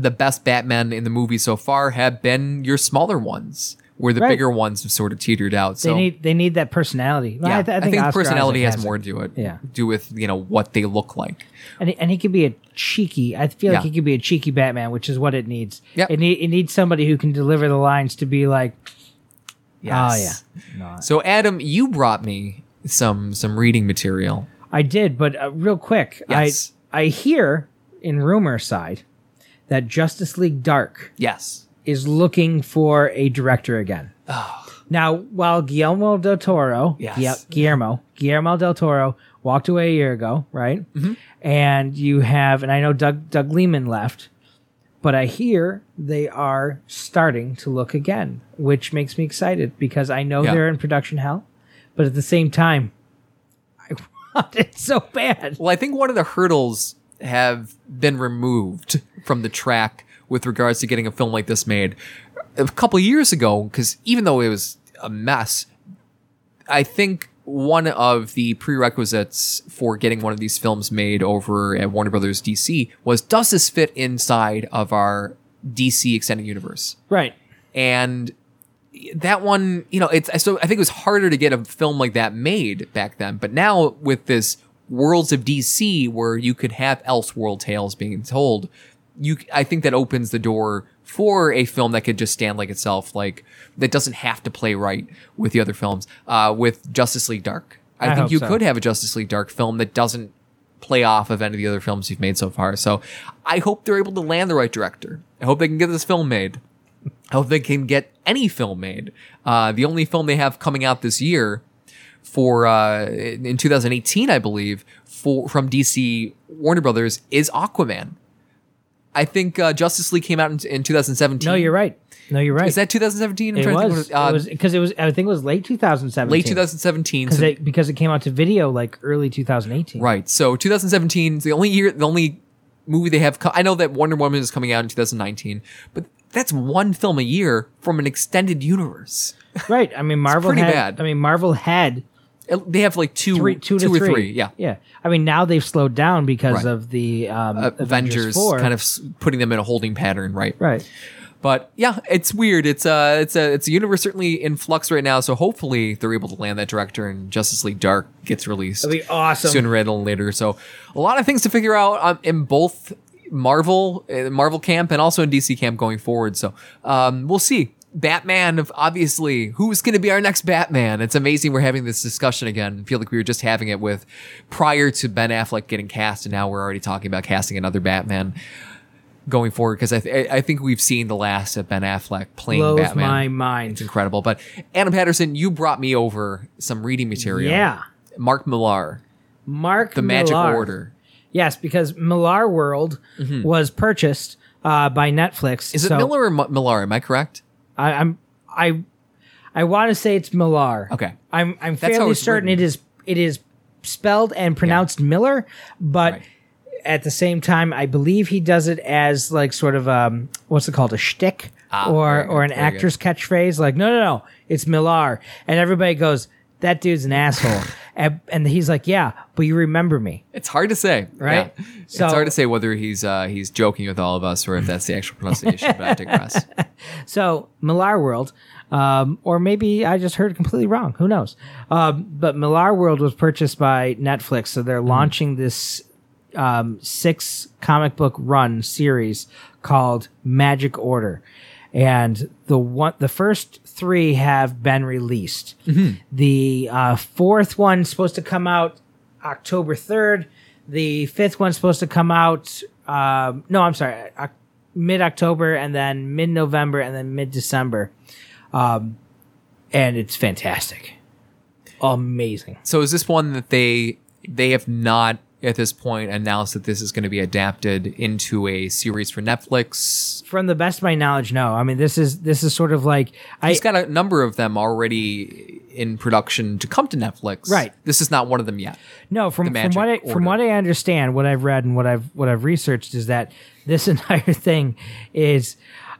Speaker 1: the best Batman in the movie so far have been your smaller ones, where the
Speaker 2: Right.
Speaker 1: bigger ones have sort of teetered out. So they
Speaker 2: need they need that personality.
Speaker 1: yeah,
Speaker 2: I, th- I think, Oscar
Speaker 1: personality
Speaker 2: Isaac
Speaker 1: has more to do it.
Speaker 2: Yeah.
Speaker 1: do with you know what they look like.
Speaker 2: and he, and he could be a cheeky. I feel like
Speaker 1: Yeah.
Speaker 2: he could be a cheeky Batman, which is what it needs.
Speaker 1: Yep.
Speaker 2: It, need, it needs somebody who can deliver the lines to be like,
Speaker 1: Yes.
Speaker 2: oh yeah, no,
Speaker 1: So Adam, you brought me some some reading material.
Speaker 2: I did. But uh, real quick,
Speaker 1: Yes.
Speaker 2: I I hear in rumor side that Justice League Dark
Speaker 1: Yes.
Speaker 2: is looking for a director again. Now, while Guillermo del Toro,
Speaker 1: Yes.
Speaker 2: Guillermo, Guillermo del Toro walked away a year ago, right? Mm-hmm. And you have, and I know Doug Doug Liman left, but I hear they are starting to look again, which makes me excited because I know
Speaker 1: Yeah.
Speaker 2: they're in production hell, but at the same time, I want it so bad.
Speaker 1: Well, I think one of the hurdles have been removed from the track with regards to getting a film like this made a couple years ago. Because even though it was a mess, I think one of the prerequisites for getting one of these films made over at Warner Brothers DC was does this fit inside of our DC extended universe?
Speaker 2: Right.
Speaker 1: and that one you know it's so i think it was harder to get a film like that made back then but now with this worlds of dc where you could have elseworld tales being told you i think that opens the door for a film that could just stand like itself like that doesn't have to play right with the other films uh with justice league dark i,
Speaker 2: I
Speaker 1: think you
Speaker 2: so.
Speaker 1: could have a justice league dark film that doesn't play off of any of the other films you've made so far so i hope they're able to land the right director i hope they can get this film made I hope they can get any film made. Uh, the only film they have coming out this year for uh, in 2018, I believe, for from DC Warner Brothers is Aquaman. I think uh, Justice League came out in, in 2017.
Speaker 2: No, you're right. No, you're right.
Speaker 1: Is that 2017?
Speaker 2: It
Speaker 1: trying to think
Speaker 2: was.
Speaker 1: uh,
Speaker 2: it was because it was. I think it was late 2017.
Speaker 1: late 2017.
Speaker 2: because
Speaker 1: so-
Speaker 2: it, because it came out to video like early 2018.
Speaker 1: Right. So 2017 is the only year, the only movie they have. Co- I know that Wonder Woman is coming out in 2019, but that's one film a year from an extended universe.
Speaker 2: Right. I mean, Marvel
Speaker 1: pretty
Speaker 2: had.
Speaker 1: bad.
Speaker 2: I mean, Marvel had
Speaker 1: They have like two,
Speaker 2: three, two,
Speaker 1: two
Speaker 2: to
Speaker 1: or
Speaker 2: three.
Speaker 1: three. Yeah.
Speaker 2: Yeah. I mean, now they've slowed down because
Speaker 1: Right.
Speaker 2: of the um,
Speaker 1: Uh, Avengers,
Speaker 2: Four.
Speaker 1: kind of putting them in a holding pattern, right?
Speaker 2: Right.
Speaker 1: But yeah, it's weird. It's a it's a it's a universe certainly in flux right now. So hopefully they're able to land that director and Justice League Dark gets released
Speaker 2: That'd be awesome.
Speaker 1: sooner rather than later. So a lot of things to figure out um, in both Marvel uh, Marvel camp and also in DC camp going forward. So um, we'll see. Batman, of obviously, who's going to be our next Batman? It's amazing we're having this discussion again. I feel like we were just having it with prior to Ben Affleck getting cast, and now we're already talking about casting another Batman going forward because I, th- I think we've seen the last of Ben Affleck playing
Speaker 2: Blows
Speaker 1: Batman.
Speaker 2: my mind.
Speaker 1: It's incredible. But Adam Patterson, you brought me over some reading material.
Speaker 2: Yeah.
Speaker 1: Mark Millar,
Speaker 2: Mark
Speaker 1: The Magic Order.
Speaker 2: Yes, because Millarworld was purchased uh, by Netflix.
Speaker 1: Mm-hmm. Is it
Speaker 2: so
Speaker 1: Miller or M- Millar? Am I correct?
Speaker 2: I, I'm I I want to say it's Millar.
Speaker 1: Okay.
Speaker 2: I'm I'm
Speaker 1: That's how
Speaker 2: fairly
Speaker 1: it's
Speaker 2: certain
Speaker 1: written.
Speaker 2: it is it is spelled and pronounced Miller, but
Speaker 1: Right.
Speaker 2: at the same time, I believe he does it as like sort of um what's it called a shtick
Speaker 1: Ah,
Speaker 2: or
Speaker 1: very good,
Speaker 2: or an
Speaker 1: very good.
Speaker 2: actor's catchphrase. Like no no no, it's Millar, and everybody goes that dude's an asshole, and, and he's like yeah, but you remember me.
Speaker 1: It's hard to say,
Speaker 2: Right?
Speaker 1: Yeah.
Speaker 2: So-
Speaker 1: it's hard to say whether he's uh, he's joking with all of us or if that's the actual pronunciation. but I digress.
Speaker 2: So Millarworld, um, or maybe I just heard completely wrong. Who knows? Um, but Millarworld was purchased by Netflix, so they're launching this um, six comic book run series called Magic Order, and the one, the first three have been released. The uh, fourth one's supposed to come out October third. The fifth one's supposed to come out. Um, no, I'm sorry, Oc- mid October, and then mid November, and then mid December. Um, and it's fantastic, amazing.
Speaker 1: So is this one that they they have not at this point announced that this is going to be adapted into a series for Netflix?
Speaker 2: From the best of my knowledge, no. I mean, this is this is sort of like I
Speaker 1: He's got a number of them already in production to come to Netflix.
Speaker 2: Right.
Speaker 1: This is not one of them yet.
Speaker 2: No, from from what I
Speaker 1: Order.
Speaker 2: from what I understand, what I've read and what I've what I've researched is that this entire thing is,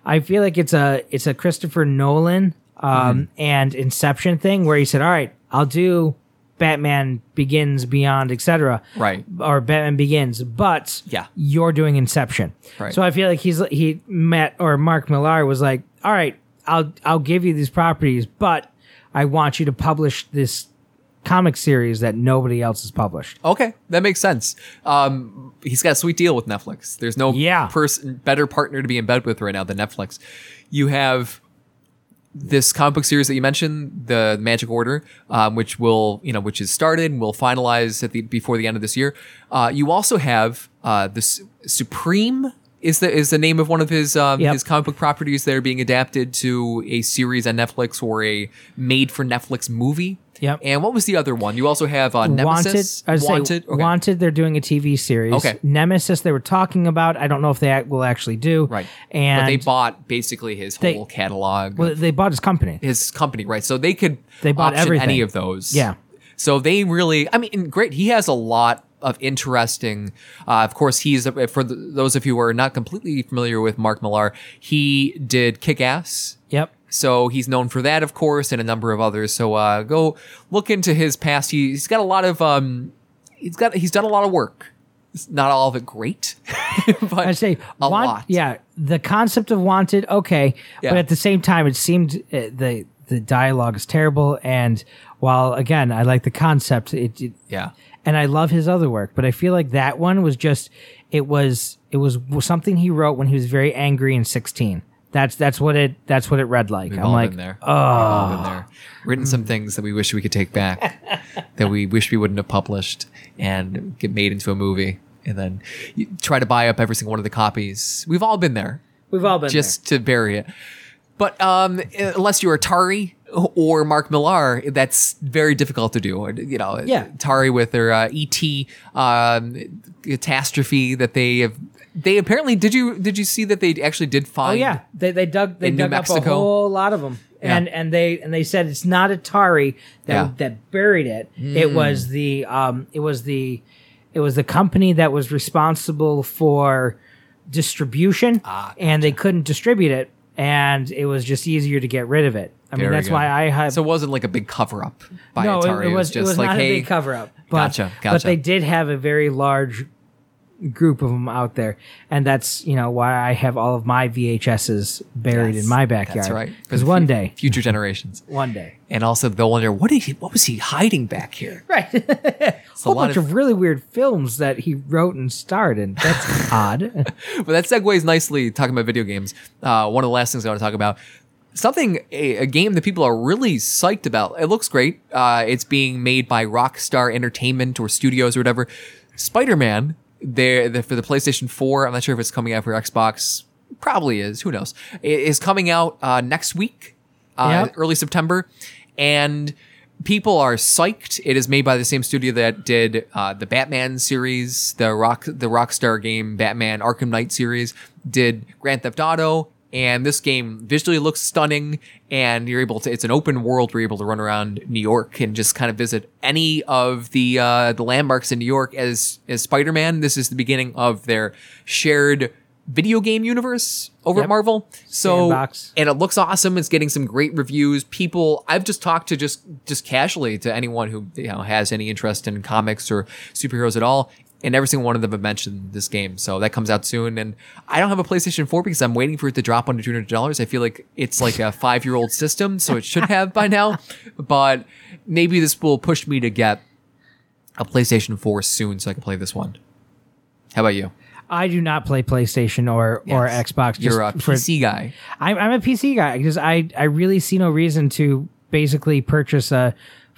Speaker 2: I feel like it's a it's a Christopher Nolan um,
Speaker 1: Mm-hmm.
Speaker 2: and Inception thing where he said, "All right, I'll do Batman Begins, Beyond, etc."
Speaker 1: Right.
Speaker 2: Or Batman Begins, but
Speaker 1: Yeah.
Speaker 2: you're doing Inception.
Speaker 1: Right.
Speaker 2: So I feel like he's he met or Mark Millar was like, "All right, I'll I'll give you these properties, but I want you to publish this." comic series that nobody else has published.
Speaker 1: Okay, that makes sense. Um, he's got a sweet deal with Netflix. There's no
Speaker 2: Yeah.
Speaker 1: person better partner to be in bed with right now than Netflix. You have this comic book series that you mentioned, the Magic Order, um, which will you know which is started and will finalize at the before the end of this year. Uh, you also have uh, this Supreme. Is the is the name of one of his um,
Speaker 2: Yep.
Speaker 1: his comic book properties that are being adapted to a series on Netflix or a made for Netflix movie?
Speaker 2: Yep.
Speaker 1: And what was the other one? You also have uh, Nemesis.
Speaker 2: Wanted, I would say
Speaker 1: Wanted. Okay.
Speaker 2: Wanted. They're doing a TV series.
Speaker 1: Okay.
Speaker 2: Nemesis. They were talking about. I don't know if they will actually do.
Speaker 1: Right.
Speaker 2: And
Speaker 1: but they bought basically his
Speaker 2: They-
Speaker 1: whole catalog,
Speaker 2: well, they bought his company.
Speaker 1: his company, right? So they could
Speaker 2: They bought everything.
Speaker 1: any of those.
Speaker 2: Yeah.
Speaker 1: So they really, I mean, great. He has a lot of interesting. Uh, of course, he's for the, those of you who are not completely familiar with Mark Millar. He did Kick Ass.
Speaker 2: Yep.
Speaker 1: So he's known for that, of course, and a number of others. So uh, go look into his past. He, he's got a lot of um, he's got he's done a lot of work. It's not all of it great, but
Speaker 2: I'd say
Speaker 1: a
Speaker 2: want,
Speaker 1: lot.
Speaker 2: Yeah, the concept of wanted, okay,
Speaker 1: Yeah.
Speaker 2: but at the same time, it seemed uh, the the dialogue is terrible. And while again, I like the concept, it, it
Speaker 1: yeah.
Speaker 2: And I love his other work, but I feel like that one was just it was it was something he wrote when he was very angry and sixteen. That's that's what it that's what it read like.
Speaker 1: We've
Speaker 2: I'm
Speaker 1: all
Speaker 2: like,
Speaker 1: been there. We've all been there. Written some things that we wish we could take back, that we wish we wouldn't have published, and get made into a movie, and then you try to buy up every single one of the copies. We've all been there,
Speaker 2: we've all been
Speaker 1: just to bury it. But um, unless you're Atari or Mark Millar, that's very difficult to do. You know,
Speaker 2: Yeah.
Speaker 1: Atari with their uh, ET um, catastrophe that they have. They apparently did you did you see that they actually did
Speaker 2: Oh
Speaker 1: find?
Speaker 2: yeah, they they dug they dug up a whole lot of them, and and they and they said it's not Atari that
Speaker 1: Yeah.
Speaker 2: that buried it.
Speaker 1: Hmm.
Speaker 2: It was the um it was the it was the company that was responsible for distribution,
Speaker 1: Ah,
Speaker 2: and they couldn't distribute it, and it was just easier to get rid of it. I mean that's why I have
Speaker 1: So it wasn't like a big cover up by
Speaker 2: no,
Speaker 1: Atari.
Speaker 2: it, it was it
Speaker 1: just
Speaker 2: was
Speaker 1: like,
Speaker 2: not
Speaker 1: hey,
Speaker 2: a big cover up. But,
Speaker 1: Gotcha,
Speaker 2: But they did have a very large group of them out there, and that's you know why I have all of my VHSs buried
Speaker 1: Yes,
Speaker 2: in my backyard.
Speaker 1: That's right.
Speaker 2: Because one
Speaker 1: fu-
Speaker 2: day,
Speaker 1: future generations,
Speaker 2: one day,
Speaker 1: and also they'll wonder what did he, what was he hiding back here?
Speaker 2: right? a
Speaker 1: a
Speaker 2: whole bunch
Speaker 1: of-
Speaker 2: of, really weird films that he wrote and starred in. That's odd.
Speaker 1: But that segues nicely talking about video games. Uh, one of the last things I want to talk about. Something, a, a game that people are really psyched about. It looks great. Uh, it's being made by Rockstar Entertainment or Studios or whatever. Spider Man there the, for the PlayStation 4. I'm not sure if it's coming out for Xbox. Probably is. Who knows? It is coming out uh, next week, uh,
Speaker 2: Yep.
Speaker 1: early September, and people are psyched. It is made by the same studio that did uh, the Batman series, the Rock the Rockstar game Batman Arkham Knight series, did Grand Theft Auto. And this game visually looks stunning, and you're able to. It's an open world. Where you're able to run around New York and just kind of visit any of the uh, the landmarks in New York as as Spider Man. This is the beginning of their shared video game universe over at Marvel. So
Speaker 2: Sandbox.
Speaker 1: and it looks awesome. It's getting some great reviews. People, I've just talked to just just casually to anyone who you know has any interest in comics or superheroes at all, and every single one of them have mentioned this game. So that comes out soon. And I don't have a PlayStation 4 because I'm waiting for it to drop under two hundred dollars. I feel like it's like a five year old system, so it should have by now. But maybe this will push me to get a PlayStation 4 soon, so I can play this one. How about you?
Speaker 2: I do not play PlayStation or or Xbox. Just
Speaker 1: You're a
Speaker 2: for-
Speaker 1: PC guy.
Speaker 2: I'm, I'm a PC guy because I I really see no reason to basically purchase a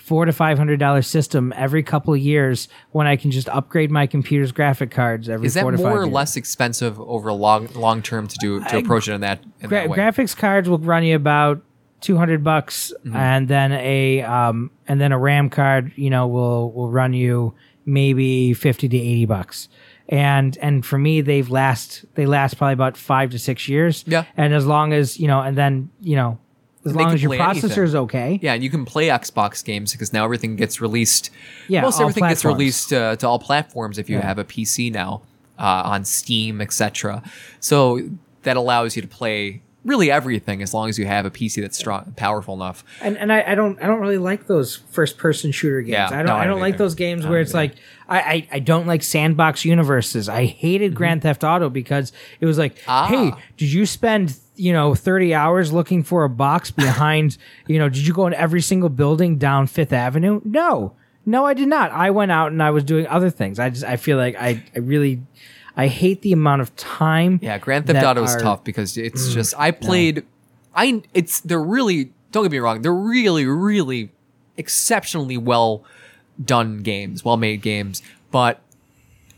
Speaker 2: four to five hundred dollar system every couple of years when I can just upgrade my computer's graphic cards every
Speaker 1: Is that
Speaker 2: four to five
Speaker 1: more or
Speaker 2: years.
Speaker 1: less expensive over long long term to do to approach it in that in
Speaker 2: Gra-
Speaker 1: that way?
Speaker 2: graphics cards will run you about 200 bucks
Speaker 1: Mm-hmm.
Speaker 2: and then a um and then a ram card you know will will run you maybe 50 to 80 bucks and and for me they've last they last probably about five to six years
Speaker 1: Yeah.
Speaker 2: and as long as you know and then you know as long as your processor is okay
Speaker 1: yeah, and you can play Xbox games because now everything gets released.
Speaker 2: Yeah,
Speaker 1: most everything gets released uh, to all platforms if you
Speaker 2: Yeah.
Speaker 1: have a PC now uh, on Steam, etc. So that allows you to play really everything as long as you have a PC that's strong, powerful enough.
Speaker 2: and and I, I don't I don't really like those first person shooter games.
Speaker 1: Yeah,
Speaker 2: I don't
Speaker 1: no,
Speaker 2: I
Speaker 1: I
Speaker 2: don't
Speaker 1: don't
Speaker 2: like
Speaker 1: either.
Speaker 2: those games where it's like I, I I don't like sandbox universes. I
Speaker 1: Mm-hmm.
Speaker 2: hated Grand Theft Auto because it was like,
Speaker 1: Ah.
Speaker 2: hey, did you spend you know 30 hours looking for a box behind you know did you go in every single building down Fifth Avenue? No. No, I did not. I went out and I was doing other things. I just I feel like I I really I hate the amount of time.
Speaker 1: Yeah, Grand Theft Auto is
Speaker 2: are-
Speaker 1: tough because it's mm, just I played. I it's they're really don't get me wrong they're really really exceptionally well done games, well made games, but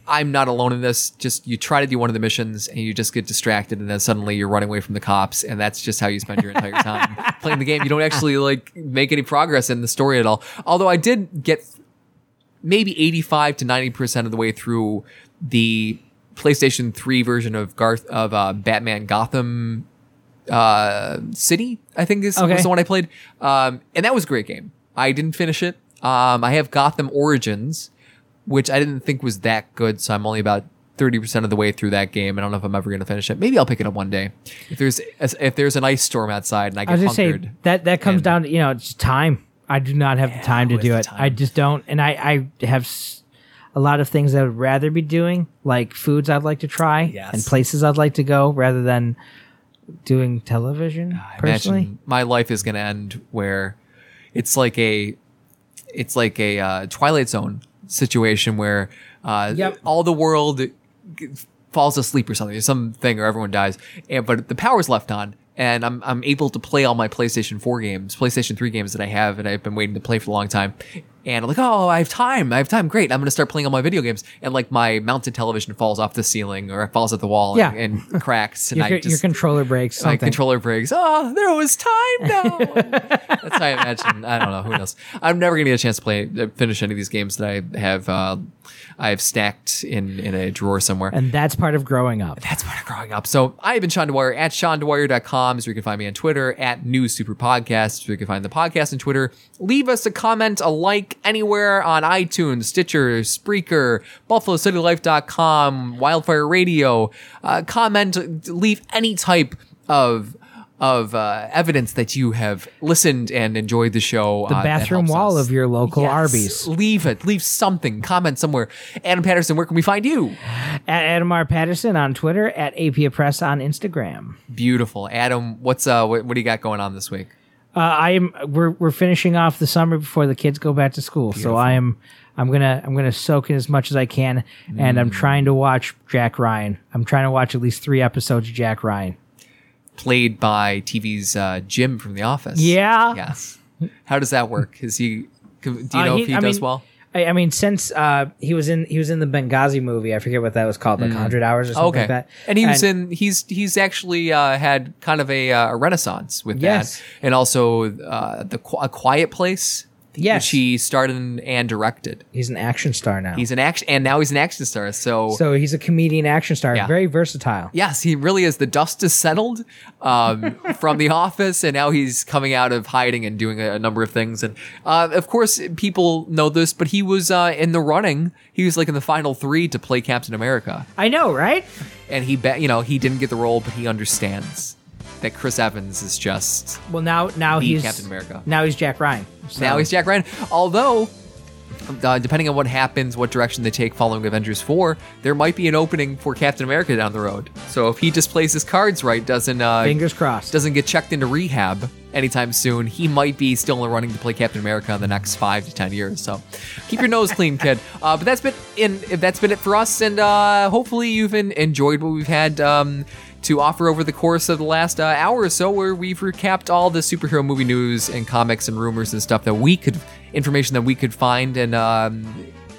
Speaker 1: I'm not alone in this. Just you try to do one of the missions and you just get distracted and then suddenly you're running away from the cops and that's just how you spend your entire time playing the game. You don't actually like make any progress in the story at all. Although I did get maybe 85 to 90% of the way through the PlayStation 3 version of Garth of uh, Batman Gotham uh, City, I think is
Speaker 2: Okay.
Speaker 1: was the one I played. Um, and that was a great game. I didn't finish it. Um, I have Gotham Origins, which I didn't think was that good, so I'm only about 30% of the way through that game. I don't know if I'm ever going to finish it. Maybe I'll pick it up one day. If there's if there's an ice storm outside and I get
Speaker 2: I
Speaker 1: was
Speaker 2: say that that comes
Speaker 1: and-
Speaker 2: down to you know it's time. I do not have the time to do it.
Speaker 1: the
Speaker 2: I just don't, and I I have s- a lot of things I would rather be doing, like foods I'd like to try
Speaker 1: Yes.
Speaker 2: and places I'd like to go, rather than doing television.
Speaker 1: I
Speaker 2: personally,
Speaker 1: my life is going to end where it's like a it's like a uh, Twilight Zone situation where uh,
Speaker 2: Yep.
Speaker 1: all the world falls asleep or something, or something, or everyone dies, and but the power's left on. And I'm, I'm able to play all my PlayStation 4 games, PlayStation 3 games that I have and I've been waiting to play for a long time. And I'm like, oh, I have time. I have time. Great. I'm going to start playing all my video games. And like my mounted television falls off the ceiling or it falls at the wall
Speaker 2: Yeah.
Speaker 1: and, and cracks. And
Speaker 2: your,
Speaker 1: I
Speaker 2: your
Speaker 1: just,
Speaker 2: controller breaks.
Speaker 1: my controller breaks. Oh, there was time now. That's how I imagine. I don't know. Who knows? I'm never gonna get a chance to play, finish any of these games that I have. Uh, I have stacked in in a drawer somewhere.
Speaker 2: and that's part of growing up.
Speaker 1: That's part of growing up. So I have been Sean Dwyer at SeanDwyer.com is where you can find me on Twitter at News Super Podcast, where you can find the podcast on Twitter. Leave us a comment, a like anywhere on iTunes, Stitcher, Spreaker, BuffaloCityLife.com, Wildfire Radio. Uh, comment, leave any type of of uh, evidence that you have listened and enjoyed the show.
Speaker 2: The
Speaker 1: uh,
Speaker 2: bathroom wall
Speaker 1: us.
Speaker 2: of your local
Speaker 1: Yes.
Speaker 2: Arby's.
Speaker 1: Leave it. Leave something. Comment somewhere. Adam Patterson, where can we find you?
Speaker 2: At Adam R. Patterson on Twitter, at AP Press on Instagram.
Speaker 1: Beautiful, Adam. What's uh, what, what do you got going on this week?
Speaker 2: Uh, I am. We're we're finishing off the summer before the kids go back to school, so I am. I'm gonna I'm gonna soak in as much as I can, and
Speaker 1: Mm.
Speaker 2: I'm trying to watch Jack Ryan. I'm trying to watch at least three episodes of Jack Ryan.
Speaker 1: Played by TV's uh, Jim from The Office.
Speaker 2: Yeah.
Speaker 1: Yes. How does that work? Is he? Do you
Speaker 2: Uh,
Speaker 1: know if he
Speaker 2: I
Speaker 1: does
Speaker 2: mean,
Speaker 1: well?
Speaker 2: I, I mean, since uh, he was in he was in the Benghazi movie, I forget what that was called, like Hundred Hours or something
Speaker 1: Mm. Okay,
Speaker 2: like that.
Speaker 1: and he was in. He's he's actually uh, had kind of a, uh, a renaissance with
Speaker 2: Yes.
Speaker 1: that, and also uh, the Qu- a Quiet Place.
Speaker 2: Yes.
Speaker 1: which he started and directed.
Speaker 2: He's an action star now.
Speaker 1: He's an action, and now he's an action star. So,
Speaker 2: so he's a comedian action star,
Speaker 1: Yeah.
Speaker 2: very versatile.
Speaker 1: yes, he really is. The dust is settled um, from The Office, and now he's coming out of hiding and doing a, a number of things. And uh, of course, people know this, but he was uh, in the running. He was like in the final three to play Captain America.
Speaker 2: I know, right?
Speaker 1: and he bet you know he didn't get the role, but he understands that Chris Evans is just
Speaker 2: Well, now now he's
Speaker 1: Captain America.
Speaker 2: Now he's Jack Ryan. So-
Speaker 1: now he's Jack Ryan. Although, uh, depending on what happens, what direction they take following Avengers four, there might be an opening for Captain America down the road. So if he just plays his cards right, doesn't uh,
Speaker 2: fingers crossed.
Speaker 1: doesn't get checked into rehab anytime soon, he might be still in the running to play Captain America in the next five to ten years. So keep your nose clean, kid. Uh, but that's been in that's been it for us, and uh, hopefully you've en- enjoyed what we've had. Um, to offer over the course of the last uh, hour or so, where we've recapped all the superhero movie news and comics and rumors and stuff that we could, information that we could find and um,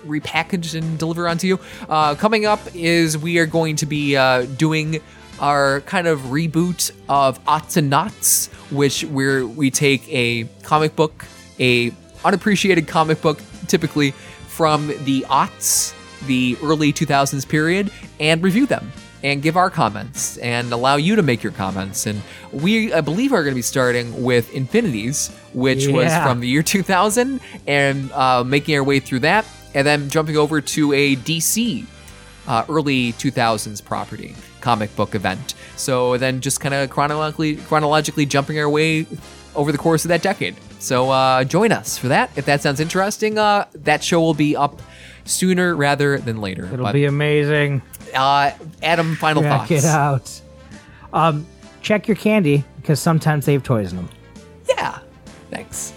Speaker 1: repackage and deliver onto you. Uh, coming up is we are going to be uh, doing our kind of reboot of Autonauts, which where we take a comic book, a unappreciated comic book, typically from the aughts, the early 2000s period, and review them and give our comments and allow you to make your comments. And we, I believe, are going to be starting with Infinities, which was from the year 2000, and uh, making our way through that, and then jumping over to a DC uh, early 2000s property comic book event. So then just kind of chronologically chronologically jumping our way over the course of that decade. So uh, join us for that if that sounds interesting. Uh, that show will be up sooner rather than later.
Speaker 2: It'll
Speaker 1: But,
Speaker 2: be amazing.
Speaker 1: uh, Adam, final
Speaker 2: Check
Speaker 1: thoughts.
Speaker 2: it out. Um, check your candy because sometimes they have toys in them.
Speaker 1: Yeah. Thanks.